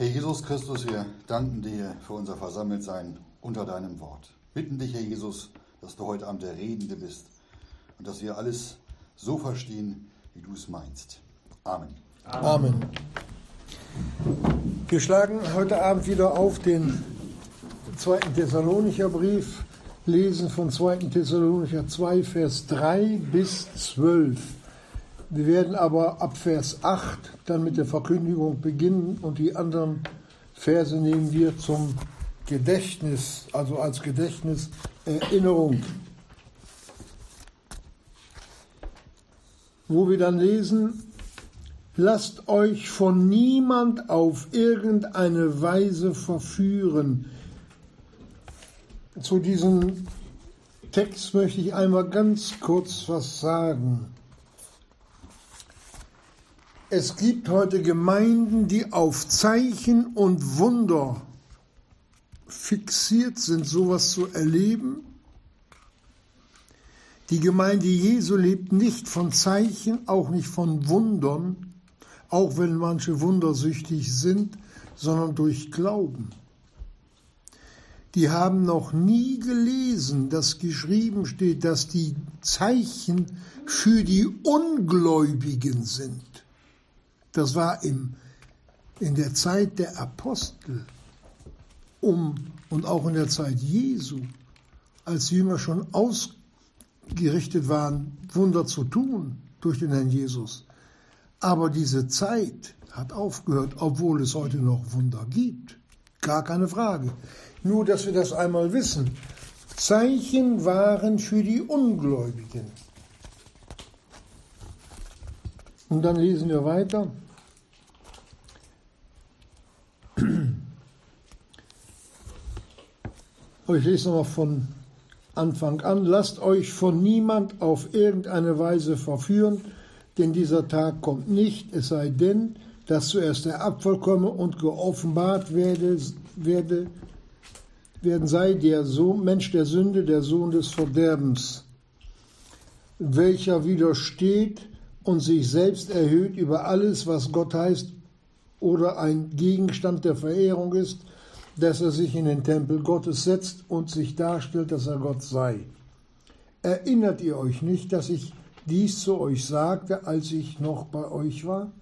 Herr Jesus Christus, wir danken dir für unser Versammeltsein unter deinem Wort. Bitten dich, Herr Jesus, dass du heute Abend der Redende bist und dass wir alles so verstehen, wie du es meinst. Amen. Amen. Wir schlagen heute Abend wieder auf den zweiten Thessalonicher Brief, lesen von 2. Thessalonicher 2, Vers 3 bis 12. Wir werden aber ab Vers 8 dann mit der Verkündigung beginnen und die anderen Verse nehmen wir zum Gedächtnis, also als Gedächtniserinnerung. Wo wir dann lesen, lasst euch von niemand auf irgendeine Weise verführen. Zu diesem Text möchte ich einmal ganz kurz was sagen. Es gibt heute Gemeinden, die auf Zeichen und Wunder fixiert sind, sowas zu erleben. Die Gemeinde Jesu lebt nicht von Zeichen, auch nicht von Wundern, auch wenn manche wundersüchtig sind, sondern durch Glauben. Die haben noch nie gelesen, dass geschrieben steht, dass die Zeichen für die Ungläubigen sind. Das war im, in der Zeit der Apostel um, und auch in der Zeit Jesu, als die Jünger schon ausgerichtet waren, Wunder zu tun durch den Herrn Jesus. Aber diese Zeit hat aufgehört, obwohl es heute noch Wunder gibt. Gar keine Frage. Nur, dass wir das einmal wissen. Zeichen waren für die Ungläubigen. Und dann lesen wir weiter. Ich lese nochmal von Anfang an. Lasst euch von niemand auf irgendeine Weise verführen, denn dieser Tag kommt nicht, es sei denn, dass zuerst der Abfall komme und geoffenbart werde, werde werden sei der Sohn, Mensch der Sünde, der Sohn des Verderbens, welcher widersteht und sich selbst erhöht über alles, was Gott heißt oder ein Gegenstand der Verehrung ist, dass er sich in den Tempel Gottes setzt und sich darstellt, dass er Gott sei. Erinnert ihr euch nicht, dass ich dies zu euch sagte, als ich noch bei euch war?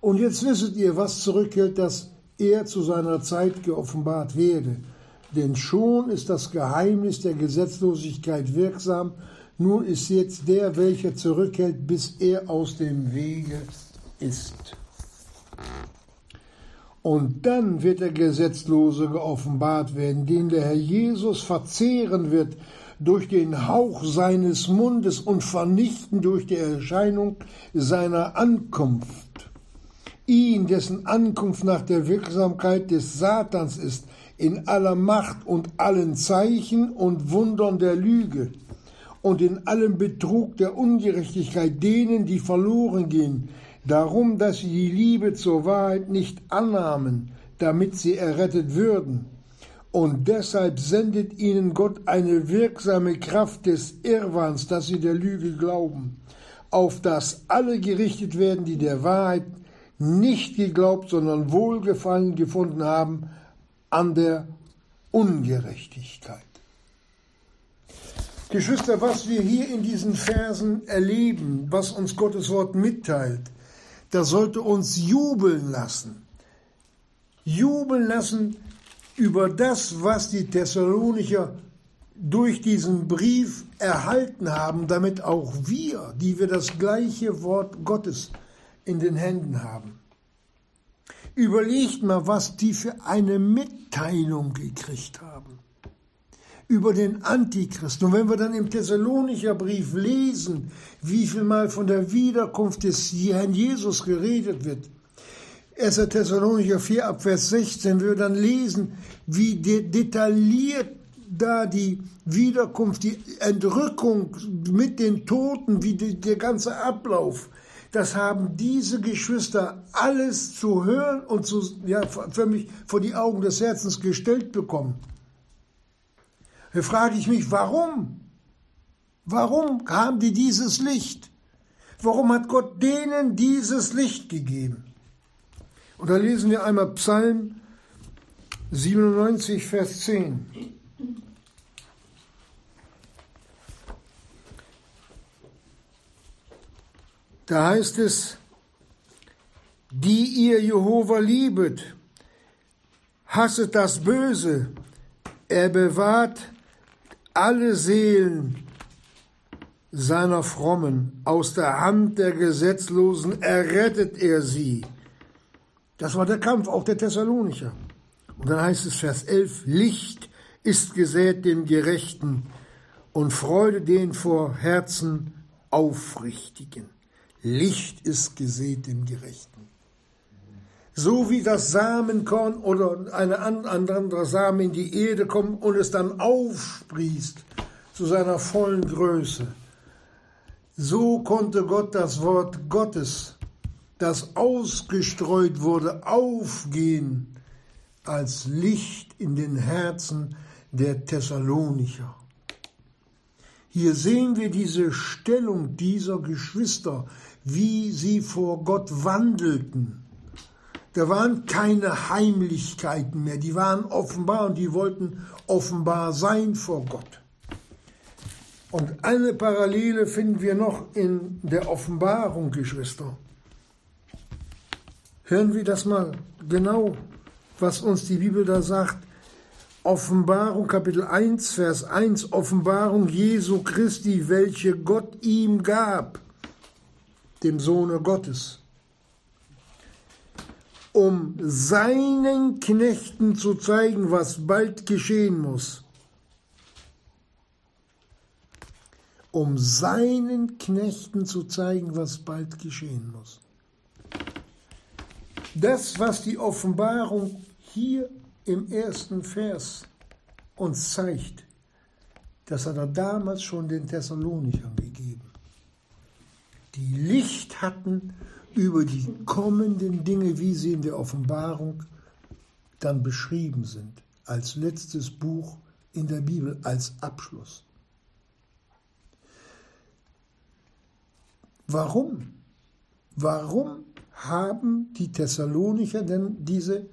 Und jetzt wisset ihr, was zurückhält, dass er zu seiner Zeit geoffenbart werde. Denn schon ist das Geheimnis der Gesetzlosigkeit wirksam, nun ist jetzt der, welcher zurückhält, bis er aus dem Wege ist. Und dann wird der Gesetzlose geoffenbart werden, den der Herr Jesus verzehren wird durch den Hauch seines Mundes und vernichten durch die Erscheinung seiner Ankunft. Ihn, dessen Ankunft nach der Wirksamkeit des Satans ist, in aller Macht und allen Zeichen und Wundern der Lüge und in allem Betrug der Ungerechtigkeit denen, die verloren gehen, darum, dass sie die Liebe zur Wahrheit nicht annahmen, damit sie errettet würden. Und deshalb sendet ihnen Gott eine wirksame Kraft des Irrwahns, dass sie der Lüge glauben, auf das alle gerichtet werden, die der Wahrheit nicht geglaubt, sondern Wohlgefallen gefunden haben an der Ungerechtigkeit. Geschwister, was wir hier in diesen Versen erleben, was uns Gottes Wort mitteilt, das sollte uns jubeln lassen. Jubeln lassen über das, was die Thessalonicher durch diesen Brief erhalten haben, damit auch wir, die wir das gleiche Wort Gottes in den Händen haben. Überlegt mal, was die für eine Mitteilung gekriegt haben über den Antichristen. Und wenn wir dann im Thessalonicher Brief lesen, wie viel mal von der Wiederkunft des Herrn Jesus geredet wird, 1. Thessalonicher 4 Abvers 16, wir dann lesen, wie detailliert da die Wiederkunft, die Entrückung mit den Toten, wie die, der ganze Ablauf, das haben diese Geschwister alles zu hören und zu, ja, für mich vor die Augen des Herzens gestellt bekommen. Da frage ich mich, warum? Warum haben die dieses Licht? Warum hat Gott denen dieses Licht gegeben? Und da lesen wir einmal Psalm 97, Vers 10. Da heißt es, die ihr Jehova liebet, hasset das Böse, er bewahrt alle Seelen seiner Frommen, aus der Hand der Gesetzlosen errettet er sie. Das war der Kampf auch der Thessalonicher. Und dann heißt es Vers 11, Licht ist gesät dem Gerechten und Freude den vor Herzen Aufrichtigen. Licht ist gesät dem Gerechten. So wie das Samenkorn oder eine andere Samen in die Erde kommt und es dann aufsprießt zu seiner vollen Größe. So konnte Gott das Wort Gottes, das ausgestreut wurde, aufgehen als Licht in den Herzen der Thessalonicher. Hier sehen wir diese Stellung dieser Geschwister, wie sie vor Gott wandelten. Da waren keine Heimlichkeiten mehr, die waren offenbar und die wollten offenbar sein vor Gott. Und eine Parallele finden wir noch in der Offenbarung, Geschwister. Hören wir das mal genau, was uns die Bibel da sagt. Offenbarung Kapitel 1, Vers 1, Offenbarung Jesu Christi, welche Gott ihm gab dem Sohne Gottes, um seinen Knechten zu zeigen, was bald geschehen muss. Um seinen Knechten zu zeigen, was bald geschehen muss. Das, was die Offenbarung hier im ersten Vers uns zeigt, das hat er damals schon den Thessalonichern gegeben die Licht hatten über die kommenden Dinge, wie sie in der Offenbarung dann beschrieben sind, als letztes Buch in der Bibel, als Abschluss. Warum? Warum haben die Thessalonicher denn diese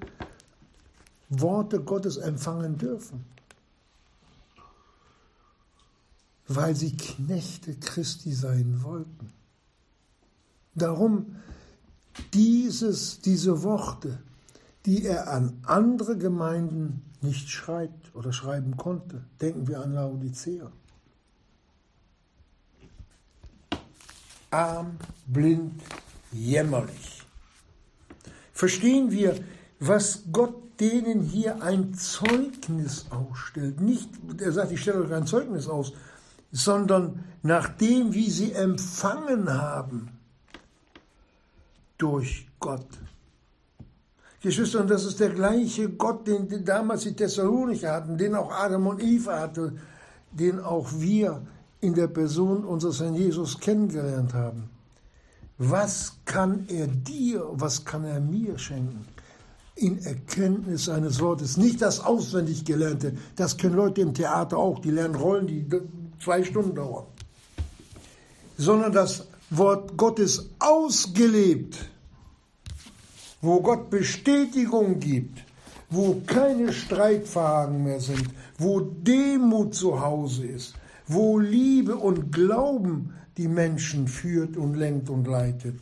Worte Gottes empfangen dürfen? Weil sie Knechte Christi sein wollten. Darum dieses, diese Worte, die er an andere Gemeinden nicht schreibt oder schreiben konnte. Denken wir an Laodicea. Arm, blind, jämmerlich. Verstehen wir, was Gott denen hier ein Zeugnis ausstellt. Nicht, er sagt, ich stelle euch ein Zeugnis aus, sondern nach dem, wie sie empfangen haben durch Gott. Geschwister, und das ist der gleiche Gott, den damals die Thessalonicher hatten, den auch Adam und Eva hatte, den auch wir in der Person unseres Herrn Jesus kennengelernt haben. Was kann er dir, was kann er mir schenken? In Erkenntnis seines Wortes. Nicht das auswendig Gelernte, das können Leute im Theater auch, die lernen Rollen, die zwei Stunden dauern. Sondern das Wort Gottes ausgelebt, wo Gott Bestätigung gibt, wo keine Streitfragen mehr sind, wo Demut zu Hause ist, wo Liebe und Glauben die Menschen führt und lenkt und leitet.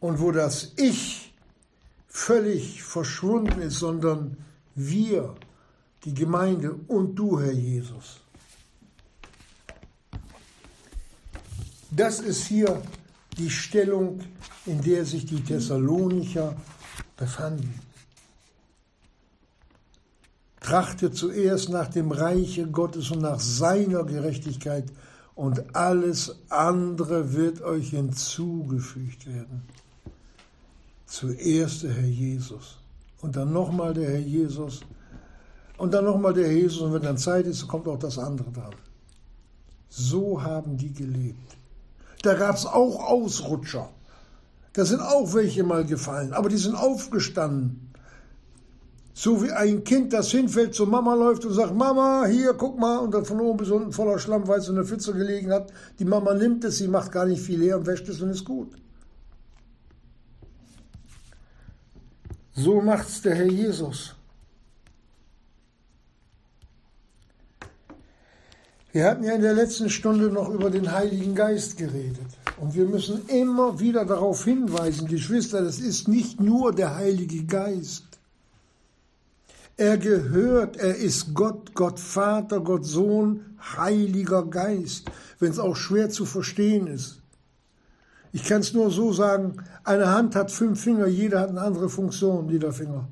Und wo das Ich völlig verschwunden ist, sondern wir, die Gemeinde und du, Herr Jesus. Das ist hier die Stellung, in der sich die Thessalonicher befanden. Trachtet zuerst nach dem Reiche Gottes und nach seiner Gerechtigkeit, und alles andere wird euch hinzugefügt werden. Zuerst der Herr Jesus und dann nochmal der Herr Jesus und dann nochmal der Herr Jesus und wenn dann Zeit ist, kommt auch das andere dran. So haben die gelebt. Da gab es auch Ausrutscher. Da sind auch welche mal gefallen, aber die sind aufgestanden. So wie ein Kind, das hinfällt, zur Mama läuft und sagt, Mama, hier, guck mal, und dann von oben bis unten voller Schlamm, weil es in der Pfütze gelegen hat. Die Mama nimmt es, sie macht gar nicht viel her und wäscht es und ist gut. So macht's der Herr Jesus. Wir hatten ja in der letzten Stunde noch über den Heiligen Geist geredet. Und wir müssen immer wieder darauf hinweisen, Geschwister, das ist nicht nur der Heilige Geist. Er gehört, er ist Gott, Gott Vater, Gott Sohn, Heiliger Geist, wenn es auch schwer zu verstehen ist. Ich kann es nur so sagen, eine Hand hat fünf Finger, jeder hat eine andere Funktion, jeder Finger.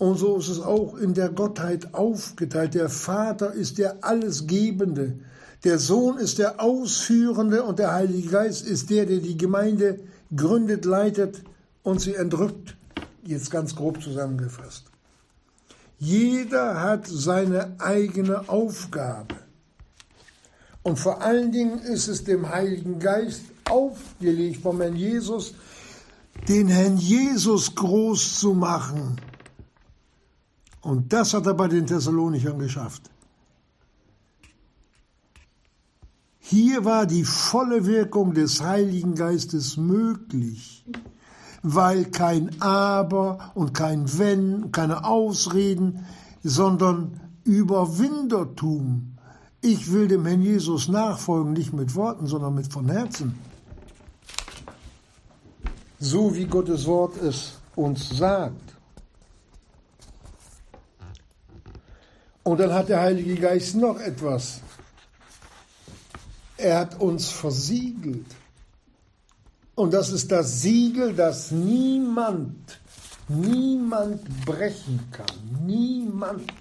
Und so ist es auch in der Gottheit aufgeteilt. Der Vater ist der Allesgebende. Der Sohn ist der Ausführende und der Heilige Geist ist der, der die Gemeinde gründet, leitet und sie entrückt. Jetzt ganz grob zusammengefasst. Jeder hat seine eigene Aufgabe. Und vor allen Dingen ist es dem Heiligen Geist aufgelegt vom Herrn Jesus, den Herrn Jesus groß zu machen und das hat er bei den Thessalonichern geschafft. Hier war die volle Wirkung des Heiligen Geistes möglich, weil kein Aber und kein Wenn, keine Ausreden, sondern Überwindertum. Ich will dem Herrn Jesus nachfolgen, nicht mit Worten, sondern mit von Herzen. So wie Gottes Wort es uns sagt. Und dann hat der Heilige Geist noch etwas. Er hat uns versiegelt. Und das ist das Siegel, das niemand, niemand brechen kann. Niemand.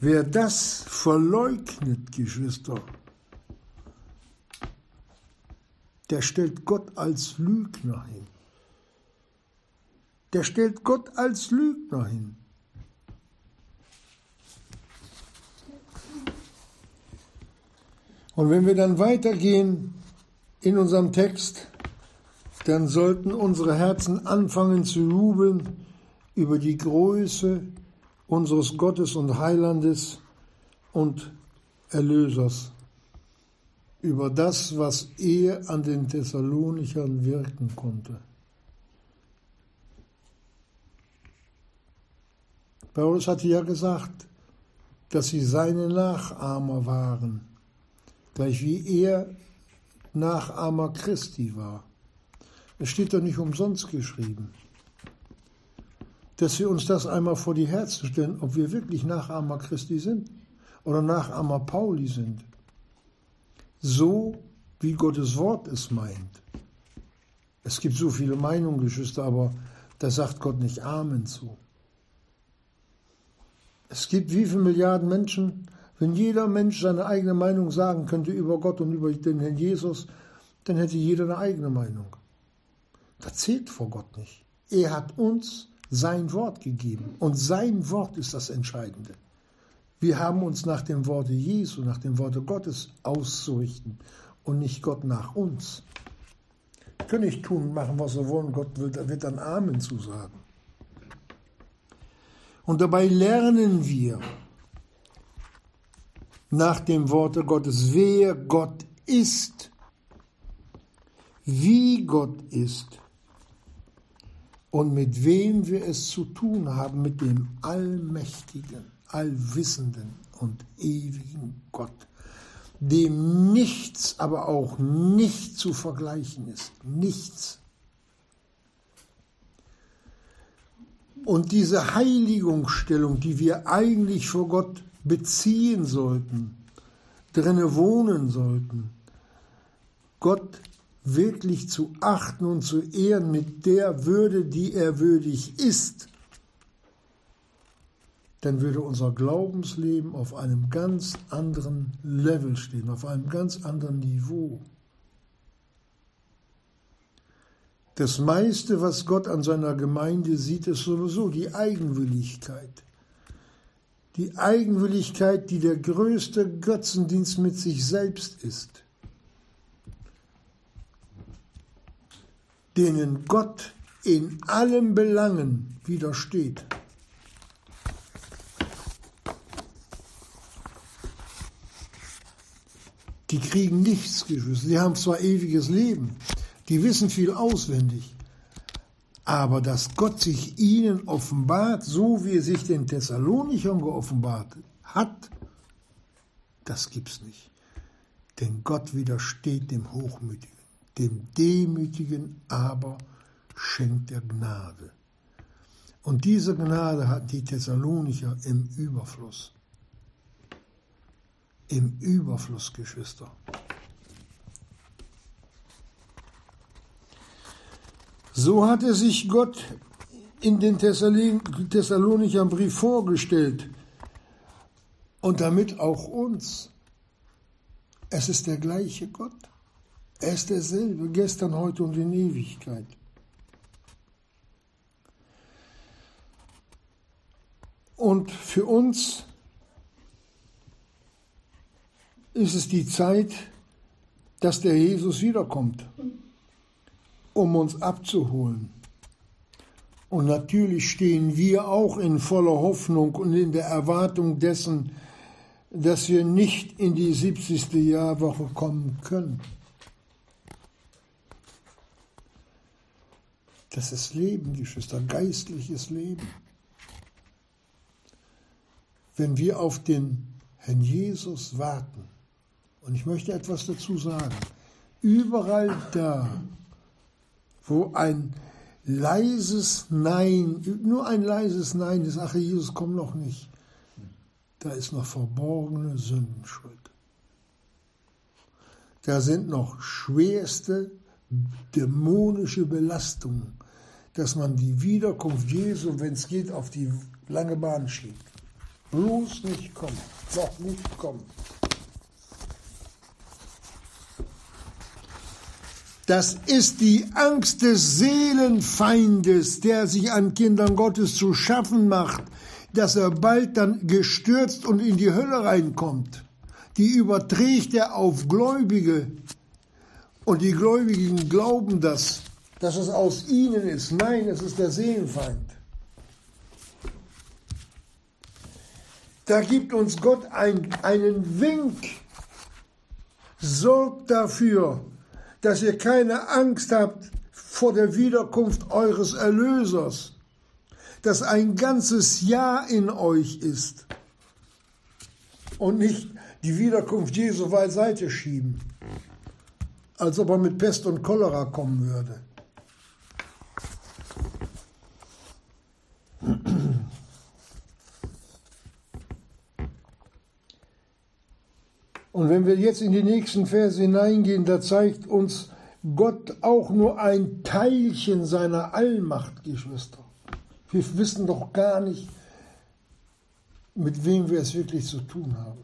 Wer das verleugnet, Geschwister, der stellt Gott als Lügner hin. Der stellt Gott als Lügner hin. Und wenn wir dann weitergehen in unserem Text, dann sollten unsere Herzen anfangen zu jubeln über die Größe unseres Gottes und Heilandes und Erlösers, über das, was er an den Thessalonichern wirken konnte. Paulus hatte ja gesagt, dass sie seine Nachahmer waren gleich wie er Nachahmer Christi war. Es steht doch nicht umsonst geschrieben. Dass wir uns das einmal vor die Herzen stellen, ob wir wirklich Nachahmer Christi sind oder Nachahmer Pauli sind. So wie Gottes Wort es meint. Es gibt so viele Meinungen, Geschwister, aber da sagt Gott nicht Amen zu. Es gibt wie viele Milliarden Menschen, wenn jeder Mensch seine eigene Meinung sagen könnte über Gott und über den Herrn Jesus, dann hätte jeder eine eigene Meinung. Das zählt vor Gott nicht. Er hat uns sein Wort gegeben und sein Wort ist das Entscheidende. Wir haben uns nach dem Worte Jesu, nach dem Worte Gottes auszurichten und nicht Gott nach uns. Können nicht tun und machen, was wir wollen. Gott wird dann Amen zu sagen. Und dabei lernen wir, nach dem Worte Gottes, wer Gott ist, wie Gott ist und mit wem wir es zu tun haben, mit dem allmächtigen, allwissenden und ewigen Gott, dem nichts, aber auch nicht zu vergleichen ist. Nichts. Und diese Heiligungsstellung, die wir eigentlich vor Gott beziehen sollten, drinne wohnen sollten, Gott wirklich zu achten und zu ehren mit der Würde, die er würdig ist, dann würde unser Glaubensleben auf einem ganz anderen Level stehen, auf einem ganz anderen Niveau. Das meiste, was Gott an seiner Gemeinde sieht, ist sowieso die Eigenwilligkeit. Die Eigenwilligkeit, die der größte Götzendienst mit sich selbst ist, denen Gott in allen Belangen widersteht. Die kriegen nichts, Geschwister. Sie haben zwar ewiges Leben, die wissen viel auswendig, Aber dass Gott sich ihnen offenbart, so wie er sich den Thessalonichern geoffenbart hat, das gibt's nicht. Denn Gott widersteht dem Hochmütigen, dem Demütigen aber schenkt er Gnade. Und diese Gnade hatten die Thessalonicher im Überfluss. Im Überfluss, Geschwister. So hatte sich Gott in den Thessalonicher Brief vorgestellt und damit auch uns. Es ist der gleiche Gott. Er ist derselbe, gestern, heute und in Ewigkeit. Und für uns ist es die Zeit, dass der Jesus wiederkommt um uns abzuholen. Und natürlich stehen wir auch in voller Hoffnung und in der Erwartung dessen, dass wir nicht in die 70. Jahrwoche kommen können. Das ist Leben, Geschwister, geistliches Leben. Wenn wir auf den Herrn Jesus warten, und ich möchte etwas dazu sagen, überall da, wo ein leises Nein, nur ein leises Nein ist, ach Jesus, komm noch nicht, da ist noch verborgene Sündenschuld. Da sind noch schwerste dämonische Belastungen, dass man die Wiederkunft Jesu, wenn es geht, auf die lange Bahn schiebt. Bloß nicht kommen, noch nicht kommen. Das ist die Angst des Seelenfeindes, der sich an Kindern Gottes zu schaffen macht, dass er bald dann gestürzt und in die Hölle reinkommt. Die überträgt er auf Gläubige. Und die Gläubigen glauben das, dass es aus ihnen ist. Nein, es ist der Seelenfeind. Da gibt uns Gott ein, einen Wink. Sorgt dafür, dass ihr keine Angst habt vor der Wiederkunft eures Erlösers, dass ein ganzes Jahr in euch ist und nicht die Wiederkunft Jesu beiseite schieben, als ob er mit Pest und Cholera kommen würde. Und wenn wir jetzt in die nächsten Verse hineingehen, da zeigt uns Gott auch nur ein Teilchen seiner Allmacht, Geschwister. Wir wissen doch gar nicht, mit wem wir es wirklich zu tun haben.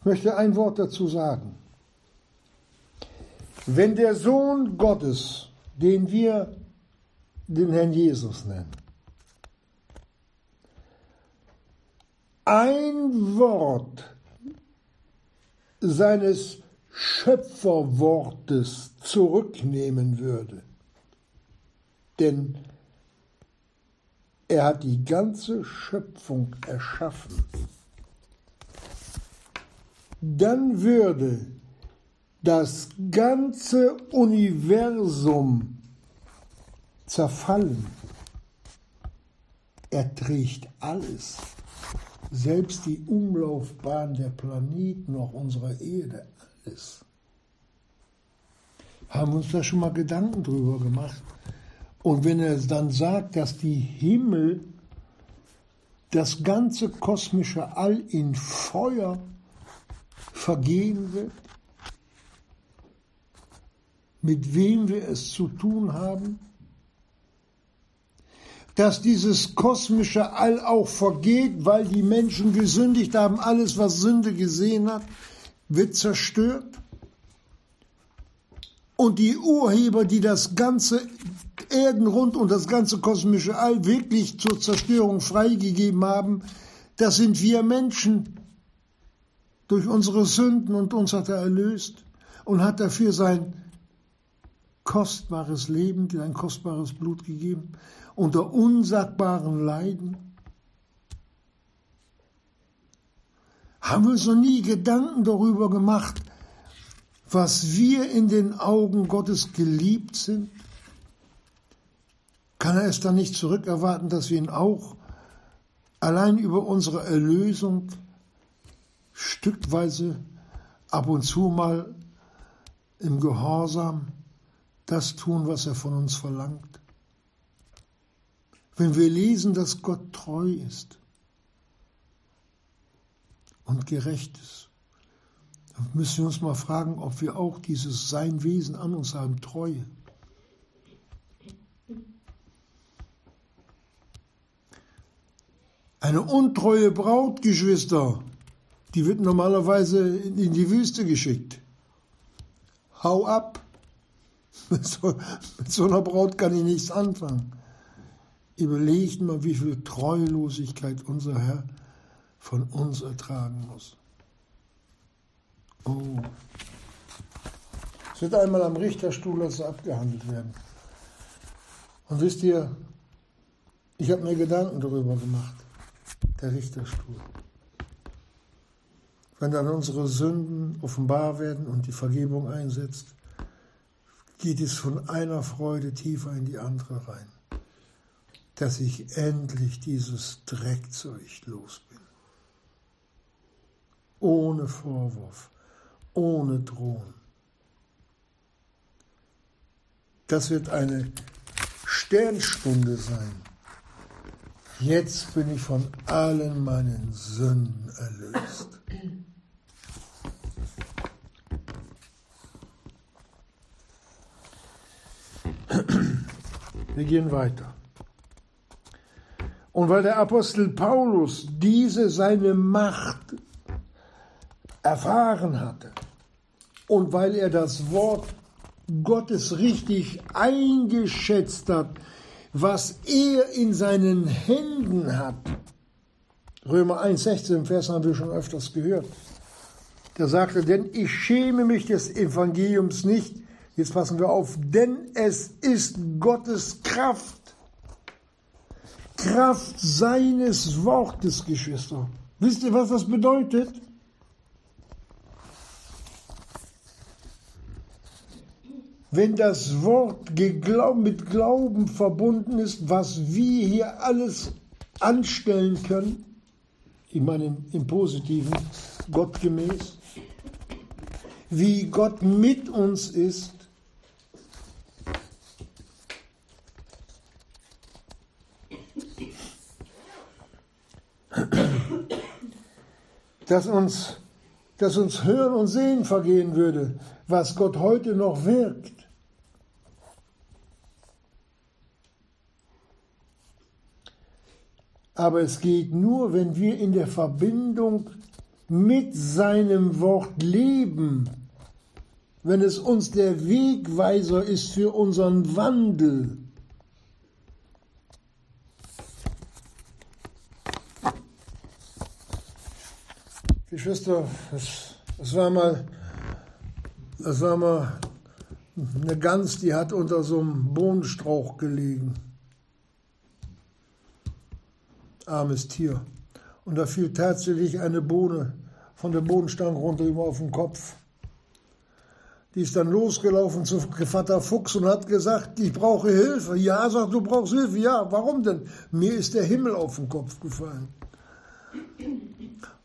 Ich möchte ein Wort dazu sagen. Wenn der Sohn Gottes, den wir den Herrn Jesus nennen, ein Wort seines Schöpferwortes zurücknehmen würde. Denn er hat die ganze Schöpfung erschaffen. Dann würde das ganze Universum zerfallen. Er trägt alles selbst die Umlaufbahn der Planeten, auch unserer Erde, alles. Haben uns da schon mal Gedanken drüber gemacht? Und wenn er dann sagt, dass die Himmel, das ganze kosmische All in Feuer vergehen wird, mit wem wir es zu tun haben, dass dieses kosmische All auch vergeht, weil die Menschen gesündigt haben. Alles, was Sünde gesehen hat, wird zerstört. Und die Urheber, die das ganze Erdenrund und das ganze kosmische All wirklich zur Zerstörung freigegeben haben, das sind wir Menschen durch unsere Sünden und uns hat er erlöst und hat dafür sein kostbares Leben, sein kostbares Blut gegeben unter unsagbaren Leiden? Haben wir uns noch nie Gedanken darüber gemacht, was wir in den Augen Gottes geliebt sind? Kann er es dann nicht zurückerwarten, dass wir ihn auch allein über unsere Erlösung stückweise ab und zu mal im Gehorsam das tun, was er von uns verlangt? Wenn wir lesen, dass Gott treu ist und gerecht ist, dann müssen wir uns mal fragen, ob wir auch dieses Sein Wesen an uns haben, Treue. Eine untreue Braut, Geschwister, die wird normalerweise in die Wüste geschickt. Hau ab. Mit so, mit so einer Braut kann ich nichts anfangen. Überlegt mal, wie viel Treulosigkeit unser Herr von uns ertragen muss. Oh. Es wird einmal am Richterstuhl also abgehandelt werden. Und wisst ihr, ich habe mir Gedanken darüber gemacht. Der Richterstuhl. Wenn dann unsere Sünden offenbar werden und die Vergebung einsetzt, geht es von einer Freude tiefer in die andere rein, dass ich endlich dieses Dreckzeug los bin. Ohne Vorwurf, ohne Drohen. Das wird eine Sternstunde sein. Jetzt bin ich von allen meinen Sünden erlöst. Wir gehen weiter. Und weil der Apostel Paulus diese seine Macht erfahren hatte und weil er das Wort Gottes richtig eingeschätzt hat, was er in seinen Händen hat. Römer 1,16 Vers haben wir schon öfters gehört. Da sagte, denn ich schäme mich des Evangeliums nicht, jetzt passen wir auf, denn es ist Gottes Kraft. Kraft seines Wortes, Geschwister. Wisst ihr, was das bedeutet? wenn das Wort mit Glauben verbunden ist, was wir hier alles anstellen können, ich meine im Positiven, gottgemäß, wie Gott mit uns ist, dass uns, dass uns Hören und Sehen vergehen würde, was Gott heute noch wirkt. Aber es geht nur, wenn wir in der Verbindung mit seinem Wort leben, wenn es uns der Wegweiser ist für unseren Wandel. Geschwister, es, es war mal, es war mal eine Gans, die hat unter so einem Bohnenstrauch gelegen armes Tier. Und da fiel tatsächlich eine Bohne von der Bodenstange runter ihm auf den Kopf. Die ist dann losgelaufen zu Vater Fuchs und hat gesagt, ich brauche Hilfe. Ja, sagt, du brauchst Hilfe. Ja, warum denn? Mir ist der Himmel auf den Kopf gefallen.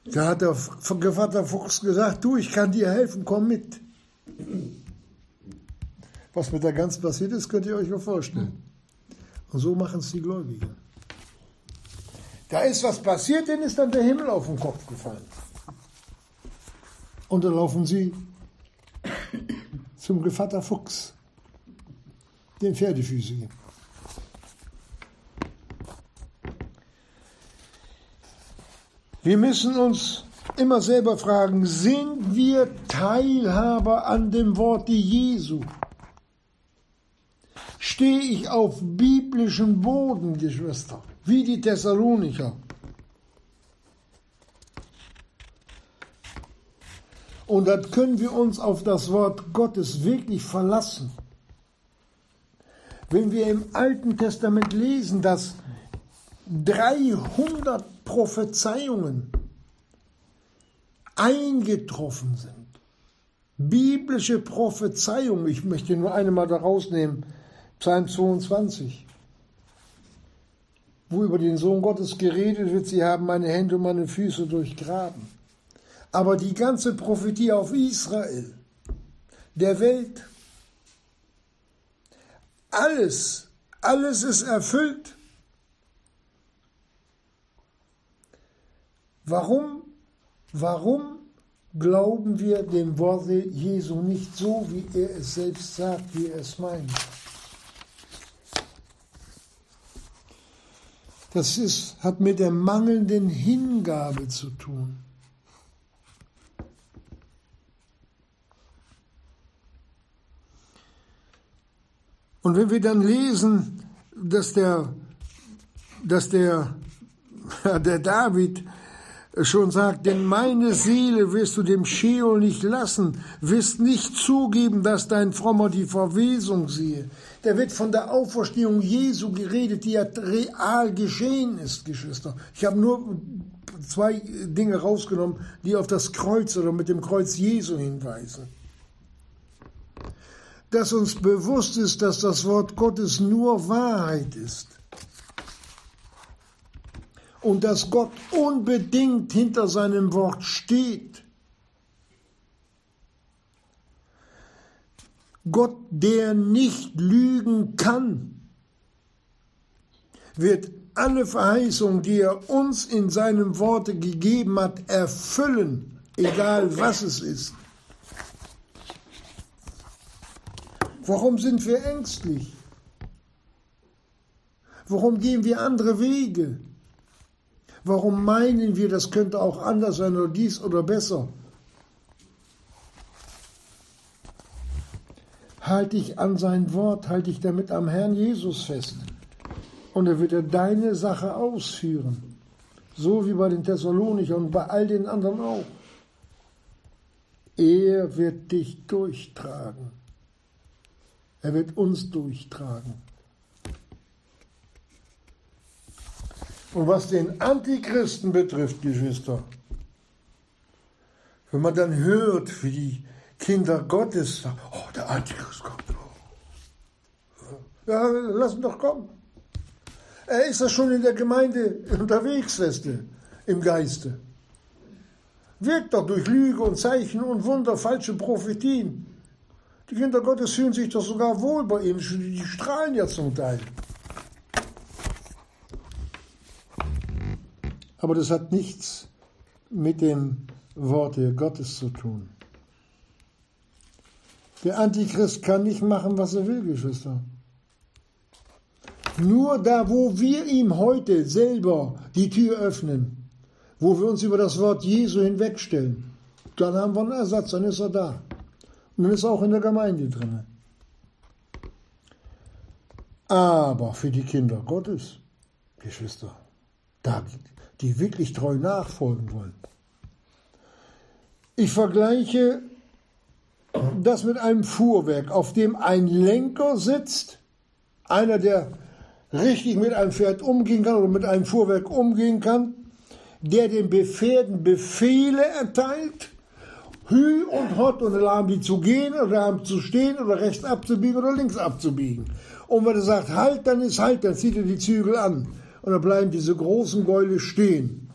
Da hat der Vater Fuchs gesagt, du, ich kann dir helfen, komm mit. Was mit der Gans passiert ist, könnt ihr euch ja vorstellen. Und so machen es die Gläubigen. Da ist was passiert, denen ist dann der Himmel auf den Kopf gefallen. Und dann laufen sie zum Gevatter Fuchs, den Pferdefüßigen. Wir müssen uns immer selber fragen, sind wir Teilhaber an dem Worte Jesu? Stehe ich auf biblischem Boden, Geschwister? wie die Thessalonicher. Und dann können wir uns auf das Wort Gottes wirklich verlassen. Wenn wir im Alten Testament lesen, dass 300 Prophezeiungen eingetroffen sind, Biblische Prophezeiung, ich möchte nur eine mal da rausnehmen, Psalm 22, wo über den Sohn Gottes geredet wird, sie haben meine Hände und meine Füße durchgraben. Aber die ganze Prophetie auf Israel, der Welt, alles, alles ist erfüllt. Warum, warum glauben wir dem Worte Jesu nicht so, wie er es selbst sagt, wie er es meint? Das ist, hat mit der mangelnden Hingabe zu tun. Und wenn wir dann lesen, dass der, dass der, der David schon sagt, denn meine Seele wirst du dem Scheol nicht lassen, wirst nicht zugeben, dass dein Frommer die Verwesung sehe. Da wird von der Auferstehung Jesu geredet, die ja real geschehen ist, Geschwister. Ich habe nur zwei Dinge rausgenommen, die auf das Kreuz oder mit dem Kreuz Jesu hinweisen dass uns bewusst ist, dass das Wort Gottes nur Wahrheit ist. Und dass Gott unbedingt hinter seinem Wort steht. Gott, der nicht lügen kann, wird alle Verheißungen, die er uns in seinem Worte gegeben hat, erfüllen, egal was es ist. Warum sind wir ängstlich? Warum gehen wir andere Wege? Warum meinen wir, das könnte auch anders sein oder dies oder besser? Halte dich an sein Wort, halte dich damit am Herrn Jesus fest. Und er wird er deine Sache ausführen. So wie bei den Thessalonichern und bei all den anderen auch. Er wird dich durchtragen. Er wird uns durchtragen. Und was den Antichristen betrifft, Geschwister, wenn man dann hört, wie die Kinder Gottes sagen, oh, der Antichrist kommt. Ja, lass ihn doch kommen. Er ist ja schon in der Gemeinde unterwegs, Weste, im Geiste. Wirkt doch durch Lüge und Zeichen und Wunder, falsche Prophetien. Die Kinder Gottes fühlen sich doch sogar wohl bei ihm. Die strahlen ja zum Teil. Aber das hat nichts mit dem Worte Gottes zu tun. Der Antichrist kann nicht machen, was er will, Geschwister. Nur da, wo wir ihm heute selber die Tür öffnen, wo wir uns über das Wort Jesu hinwegstellen, dann haben wir einen Ersatz, dann ist er da. Und ist auch in der Gemeinde drin. Aber für die Kinder Gottes, Geschwister, die wirklich treu nachfolgen wollen. Ich vergleiche das mit einem Fuhrwerk, auf dem ein Lenker sitzt, einer, der richtig mit einem Pferd umgehen kann oder mit einem Fuhrwerk umgehen kann, der den Pferden Befehle erteilt Hü und Hot und Alarm, die zu gehen oder Alarm zu stehen oder rechts abzubiegen oder links abzubiegen. Und wenn er sagt, halt, dann ist halt, dann zieht er die Zügel an. Und dann bleiben diese großen Gäule stehen.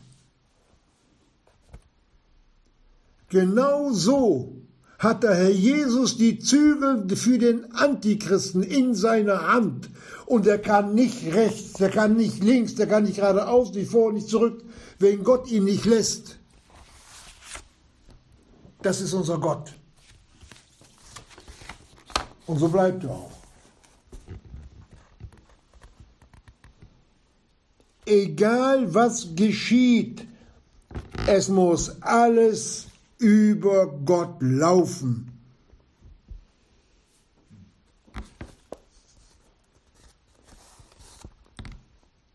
Genau so hat der Herr Jesus die Zügel für den Antichristen in seiner Hand. Und er kann nicht rechts, er kann nicht links, der kann nicht geradeaus, nicht vor, nicht zurück, wenn Gott ihn nicht lässt. Das ist unser Gott. Und so bleibt er auch. Egal was geschieht, es muss alles über Gott laufen.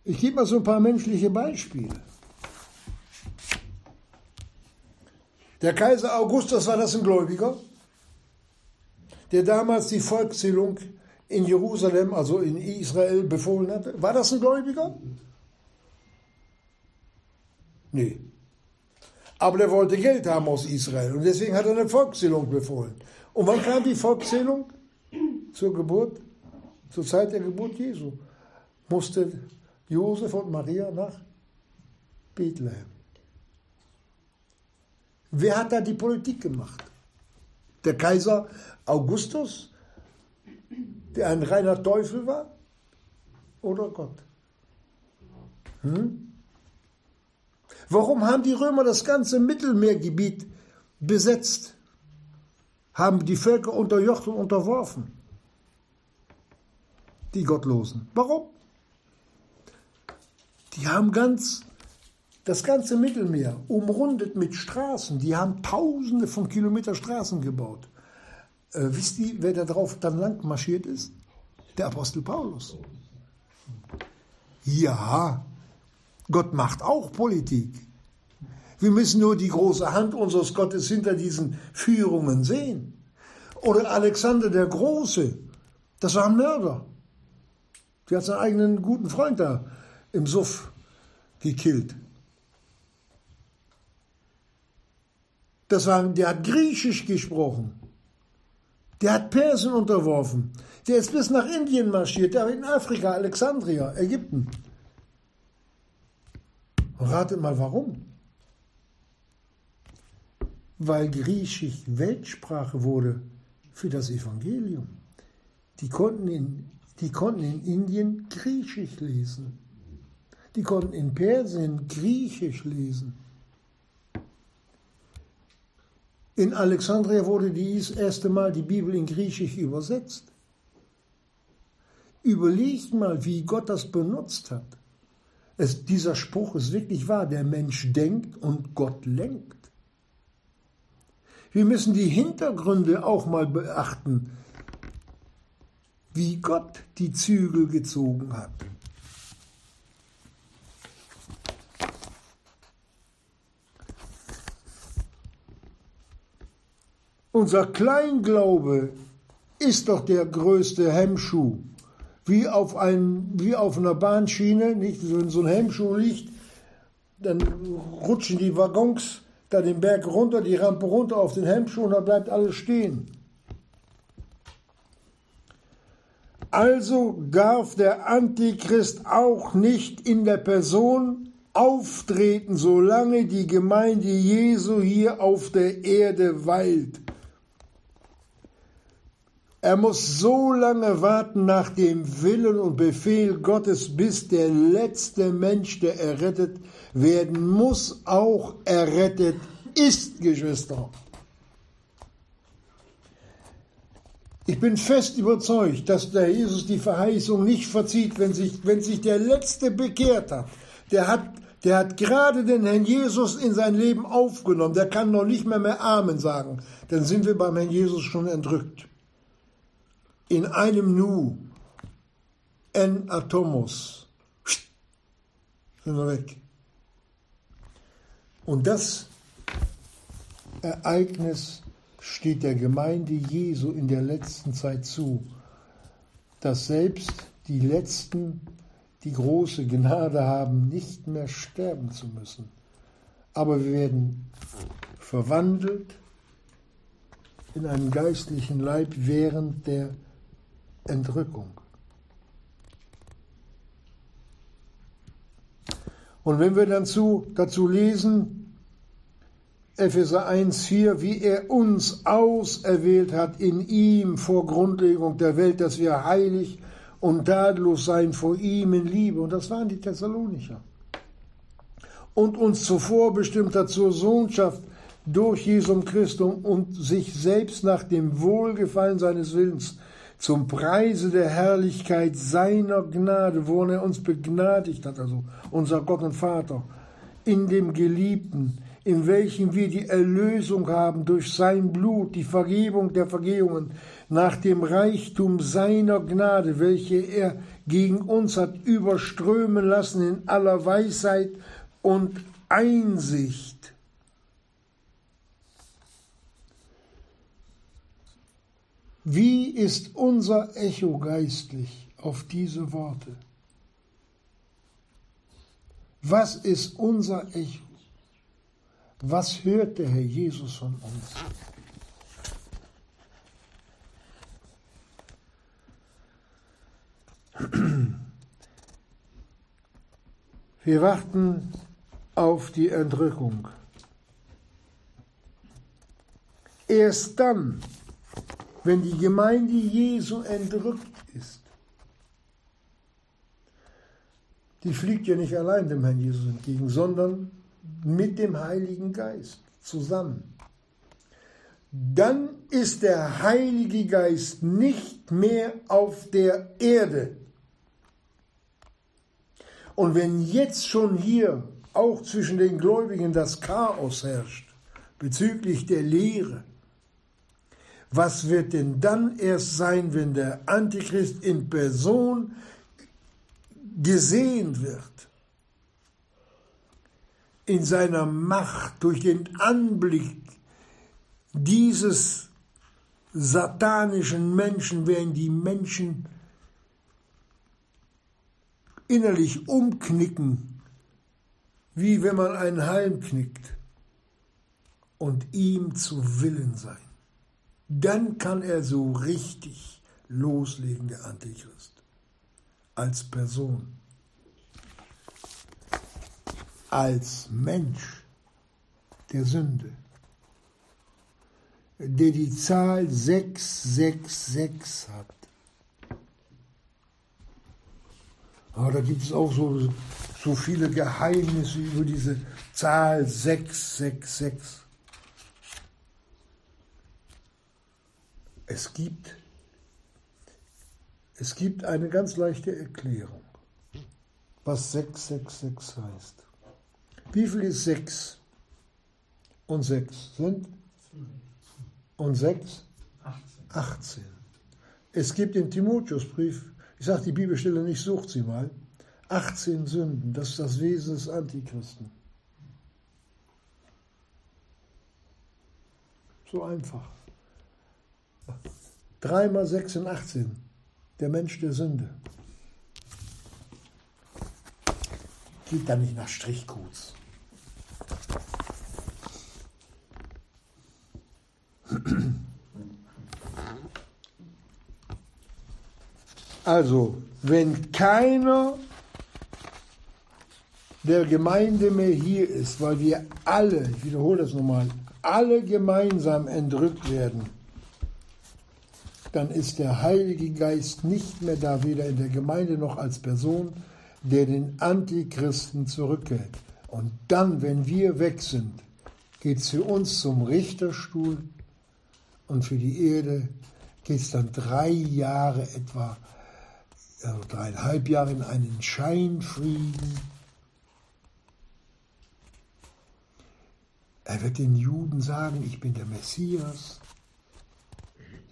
Ich gebe mal so ein paar menschliche Beispiele. Der Kaiser Augustus war das ein Gläubiger, der damals die Volkszählung in Jerusalem, also in Israel, befohlen hatte. War das ein Gläubiger? Nee. Aber der wollte Geld haben aus Israel und deswegen hat er eine Volkszählung befohlen. Und wann kam die Volkszählung? Zur Geburt, zur Zeit der Geburt Jesu, musste Josef und Maria nach Bethlehem. Wer hat da die Politik gemacht? Der Kaiser Augustus, der ein reiner Teufel war? Oder Gott? Hm? Warum haben die Römer das ganze Mittelmeergebiet besetzt? Haben die Völker unterjocht und unterworfen? Die Gottlosen. Warum? Die haben ganz das ganze Mittelmeer umrundet mit Straßen. Die haben tausende von Kilometer Straßen gebaut. Äh, wisst ihr, wer da drauf dann lang marschiert ist? Der Apostel Paulus. Ja, Gott macht auch Politik. Wir müssen nur die große Hand unseres Gottes hinter diesen Führungen sehen. Oder Alexander der Große, das war ein Mörder. Der hat seinen eigenen guten Freund da im Suff gekillt. Das war, der hat Griechisch gesprochen. Der hat Persien unterworfen. Der ist bis nach Indien marschiert, der in Afrika, Alexandria, Ägypten. Ratet mal warum. Weil Griechisch Weltsprache wurde für das Evangelium. Die konnten in, die konnten in Indien Griechisch lesen. Die konnten in Persien Griechisch lesen. In Alexandria wurde dies erste Mal die Bibel in Griechisch übersetzt. Überlegt mal, wie Gott das benutzt hat. Es, dieser Spruch ist wirklich wahr. Der Mensch denkt und Gott lenkt. Wir müssen die Hintergründe auch mal beachten, wie Gott die Zügel gezogen hat. Unser Kleinglaube ist doch der größte Hemmschuh. Wie auf, ein, wie auf einer Bahnschiene, nicht, wenn so ein Hemmschuh liegt, dann rutschen die Waggons da den Berg runter, die Rampe runter auf den Hemmschuh und da bleibt alles stehen. Also darf der Antichrist auch nicht in der Person auftreten, solange die Gemeinde Jesu hier auf der Erde weilt. Er muss so lange warten nach dem Willen und Befehl Gottes, bis der letzte Mensch, der errettet werden muss, auch errettet ist, Geschwister. Ich bin fest überzeugt, dass der Jesus die Verheißung nicht verzieht, wenn sich, wenn sich der Letzte bekehrt hat. Der hat, der hat gerade den Herrn Jesus in sein Leben aufgenommen. Der kann noch nicht mehr mehr Amen sagen. Dann sind wir beim Herrn Jesus schon entrückt in einem Nu, en Atomos, sind wir weg. Und das Ereignis steht der Gemeinde Jesu in der letzten Zeit zu, dass selbst die Letzten die große Gnade haben, nicht mehr sterben zu müssen. Aber wir werden verwandelt in einen geistlichen Leib während der Entrückung. Und wenn wir dann zu, dazu lesen, Epheser 1,4, wie er uns auserwählt hat in ihm vor Grundlegung der Welt, dass wir heilig und tadellos sein vor ihm in Liebe. Und das waren die Thessalonicher. Und uns zuvor bestimmt hat zur Sohnschaft durch Jesum Christum und sich selbst nach dem Wohlgefallen seines Willens zum Preise der Herrlichkeit seiner Gnade, worin er uns begnadigt hat, also unser Gott und Vater, in dem Geliebten, in welchem wir die Erlösung haben durch sein Blut, die Vergebung der Vergehungen, nach dem Reichtum seiner Gnade, welche er gegen uns hat überströmen lassen in aller Weisheit und Einsicht Wie ist unser Echo geistlich auf diese Worte? Was ist unser Echo? Was hört der Herr Jesus von uns? Wir warten auf die Entrückung. Erst dann, wenn die Gemeinde Jesu entrückt ist, die fliegt ja nicht allein dem Herrn Jesus entgegen, sondern mit dem Heiligen Geist zusammen. Dann ist der Heilige Geist nicht mehr auf der Erde. Und wenn jetzt schon hier auch zwischen den Gläubigen das Chaos herrscht bezüglich der Lehre, was wird denn dann erst sein, wenn der Antichrist in Person gesehen wird? In seiner Macht, durch den Anblick dieses satanischen Menschen werden die Menschen innerlich umknicken, wie wenn man einen Halm knickt und ihm zu Willen sein dann kann er so richtig loslegen, der Antichrist, als Person, als Mensch der Sünde, der die Zahl 666 hat. Aber da gibt es auch so, so viele Geheimnisse über diese Zahl 666. Es gibt, es gibt eine ganz leichte Erklärung, was 666 heißt. Wie viel ist 6 und 6 sind? Und 6? 18. Es gibt im Timotheusbrief, ich sage die Bibelstelle nicht, sucht sie mal, 18 Sünden, das ist das Wesen des Antichristen. So einfach. 3 mal 6 sind 18. Der Mensch der Sünde. Geht da nicht nach Strichcodes. Also, wenn keiner der Gemeinde mehr hier ist, weil wir alle, ich wiederhole das nochmal, alle gemeinsam entrückt werden, dann ist der Heilige Geist nicht mehr da, weder in der Gemeinde noch als Person, der den Antichristen zurückhält. Und dann, wenn wir weg sind, geht es für uns zum Richterstuhl und für die Erde geht es dann drei Jahre etwa, also dreieinhalb Jahre in einen Scheinfrieden. Er wird den Juden sagen, ich bin der Messias.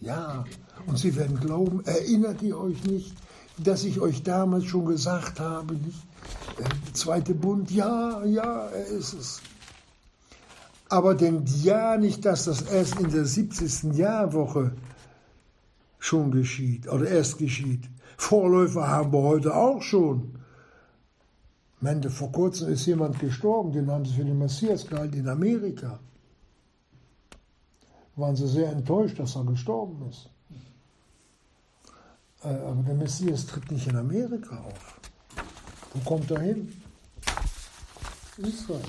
Ja, und sie werden glauben, erinnert ihr euch nicht, dass ich euch damals schon gesagt habe, nicht? Der äh, zweite Bund, ja, ja, er ist es. Aber denkt ja nicht, dass das erst in der 70. Jahrwoche schon geschieht oder erst geschieht. Vorläufer haben wir heute auch schon. Mende, vor kurzem ist jemand gestorben, den haben sie für den Messias gehalten in Amerika waren sie sehr enttäuscht, dass er gestorben ist. Äh, aber der Messias tritt nicht in Amerika auf. Wo kommt er hin? Israel.